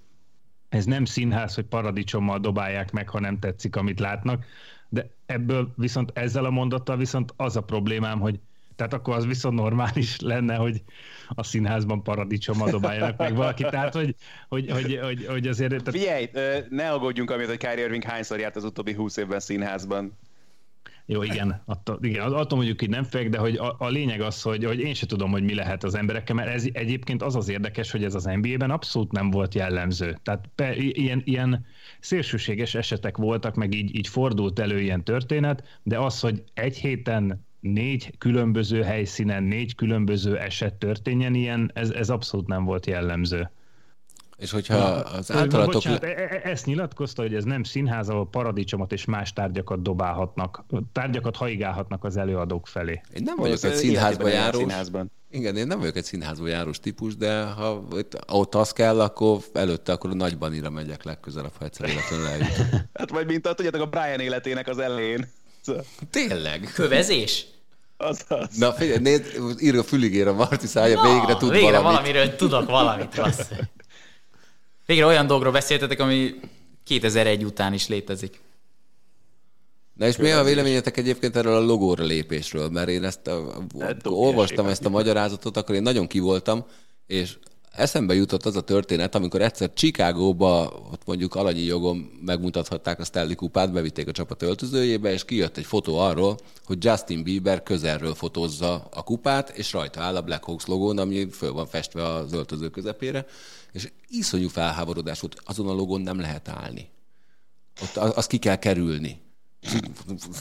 ez nem színház, hogy paradicsommal dobálják meg, ha nem tetszik, amit látnak, de ebből viszont ezzel a mondattal viszont az a problémám, hogy tehát akkor az viszont normális lenne, hogy a színházban paradicsommal dobáljanak meg valaki. Tehát, hogy, hogy, hogy, hogy, hogy azért... Tehát, Figyelj, ne aggódjunk amiatt, hogy Kyrie Irving hányszor járt az utóbbi 20 évben színházban. Jó, igen, attól, igen, attól mondjuk így nem félek, de hogy a, a lényeg az, hogy, hogy én se tudom, hogy mi lehet az emberekkel, mert ez egyébként az az érdekes, hogy ez az NBA-ben abszolút nem volt jellemző. Tehát pe, ilyen, ilyen szélsőséges esetek voltak, meg így, így fordult elő ilyen történet, de az, hogy egy héten négy különböző helyszínen, négy különböző eset történjen ilyen, ez, ez abszolút nem volt jellemző. És hogyha az általatok... Bocsánat, e- e- ezt nyilatkozta, hogy ez nem színház, ahol paradicsomot és más tárgyakat dobálhatnak, tárgyakat haigálhatnak az előadók felé. Én nem vagyok egy színházba járós. Színházban. Igen, én nem vagyok egy színházba járós típus, de ha ott az kell, akkor előtte akkor a nagy banira megyek legközelebb, ha egyszer életlenül eljut. Hát vagy mint a, tudjátok, a Brian életének az elején. Szóval Tényleg? Kövezés? Az az. Na figyelj, nézd, írja a füligére Marti szája, végre tud végre valamit. valamiről tudok valamit, rossz. Végre olyan dolgokról beszéltetek, ami 2001 után is létezik. Na és mi a véleményetek egyébként erről a logóra lépésről? Mert én ezt, a, Hát, olvastam ezt a magyarázatot, akkor én nagyon kivoltam, és eszembe jutott az a történet, amikor egyszer Chicagóba, ott mondjuk alanyi jogon megmutathatták a Stanley kupát, bevitték a csapat öltözőjébe, és kijött egy fotó arról, hogy Justin Bieber közelről fotózza a kupát, és rajta áll a Black Hawks logón, ami föl van festve az öltöző közepére, és iszonyú felháborodás volt, azon a logón nem lehet állni. Ott azt ki kell kerülni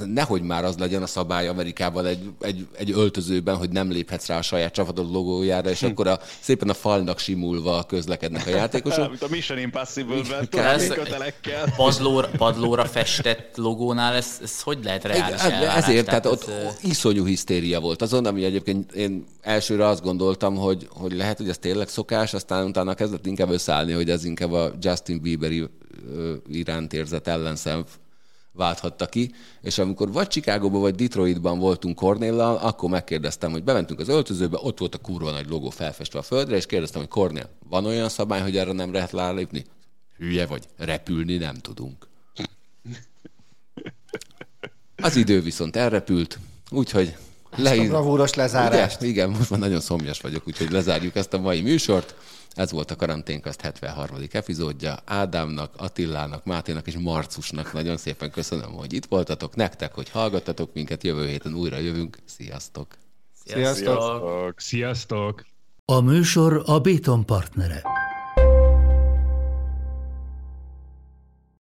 nehogy már az legyen a szabály Amerikában egy, egy, egy öltözőben, hogy nem léphetsz rá a saját csapatod logójára, és hm. akkor a, szépen a falnak simulva közlekednek a játékosok. Mint a Mission Impossible-ben, kötelekkel. Padlóra, padlóra festett logónál ez, ez hogy lehet reális elvárás? Ezért, tehát, tehát ott ez... iszonyú hisztéria volt azon, ami egyébként én elsőre azt gondoltam, hogy, hogy lehet, hogy ez tényleg szokás, aztán utána kezdett inkább összeállni, hogy ez inkább a Justin Bieber iránt érzett ellenszem válthatta ki, és amikor vagy Chicagóban, vagy Detroitban voltunk Cornéllal, akkor megkérdeztem, hogy bementünk az öltözőbe, ott volt a kurva nagy logó felfestve a földre, és kérdeztem, hogy Cornél, van olyan szabály, hogy erre nem lehet lálépni? Hülye vagy, repülni nem tudunk. Az idő viszont elrepült, úgyhogy le... a bravúros lezárást. Ugye? Igen, most már nagyon szomjas vagyok, úgyhogy lezárjuk ezt a mai műsort. Ez volt a Karanténkaszt 73. epizódja. Ádámnak, Attilának, Máténak és Marcusnak nagyon szépen köszönöm, hogy itt voltatok. Nektek, hogy hallgattatok minket. Jövő héten újra jövünk. Sziasztok! Sziasztok! Sziasztok! A műsor a Béton partnere.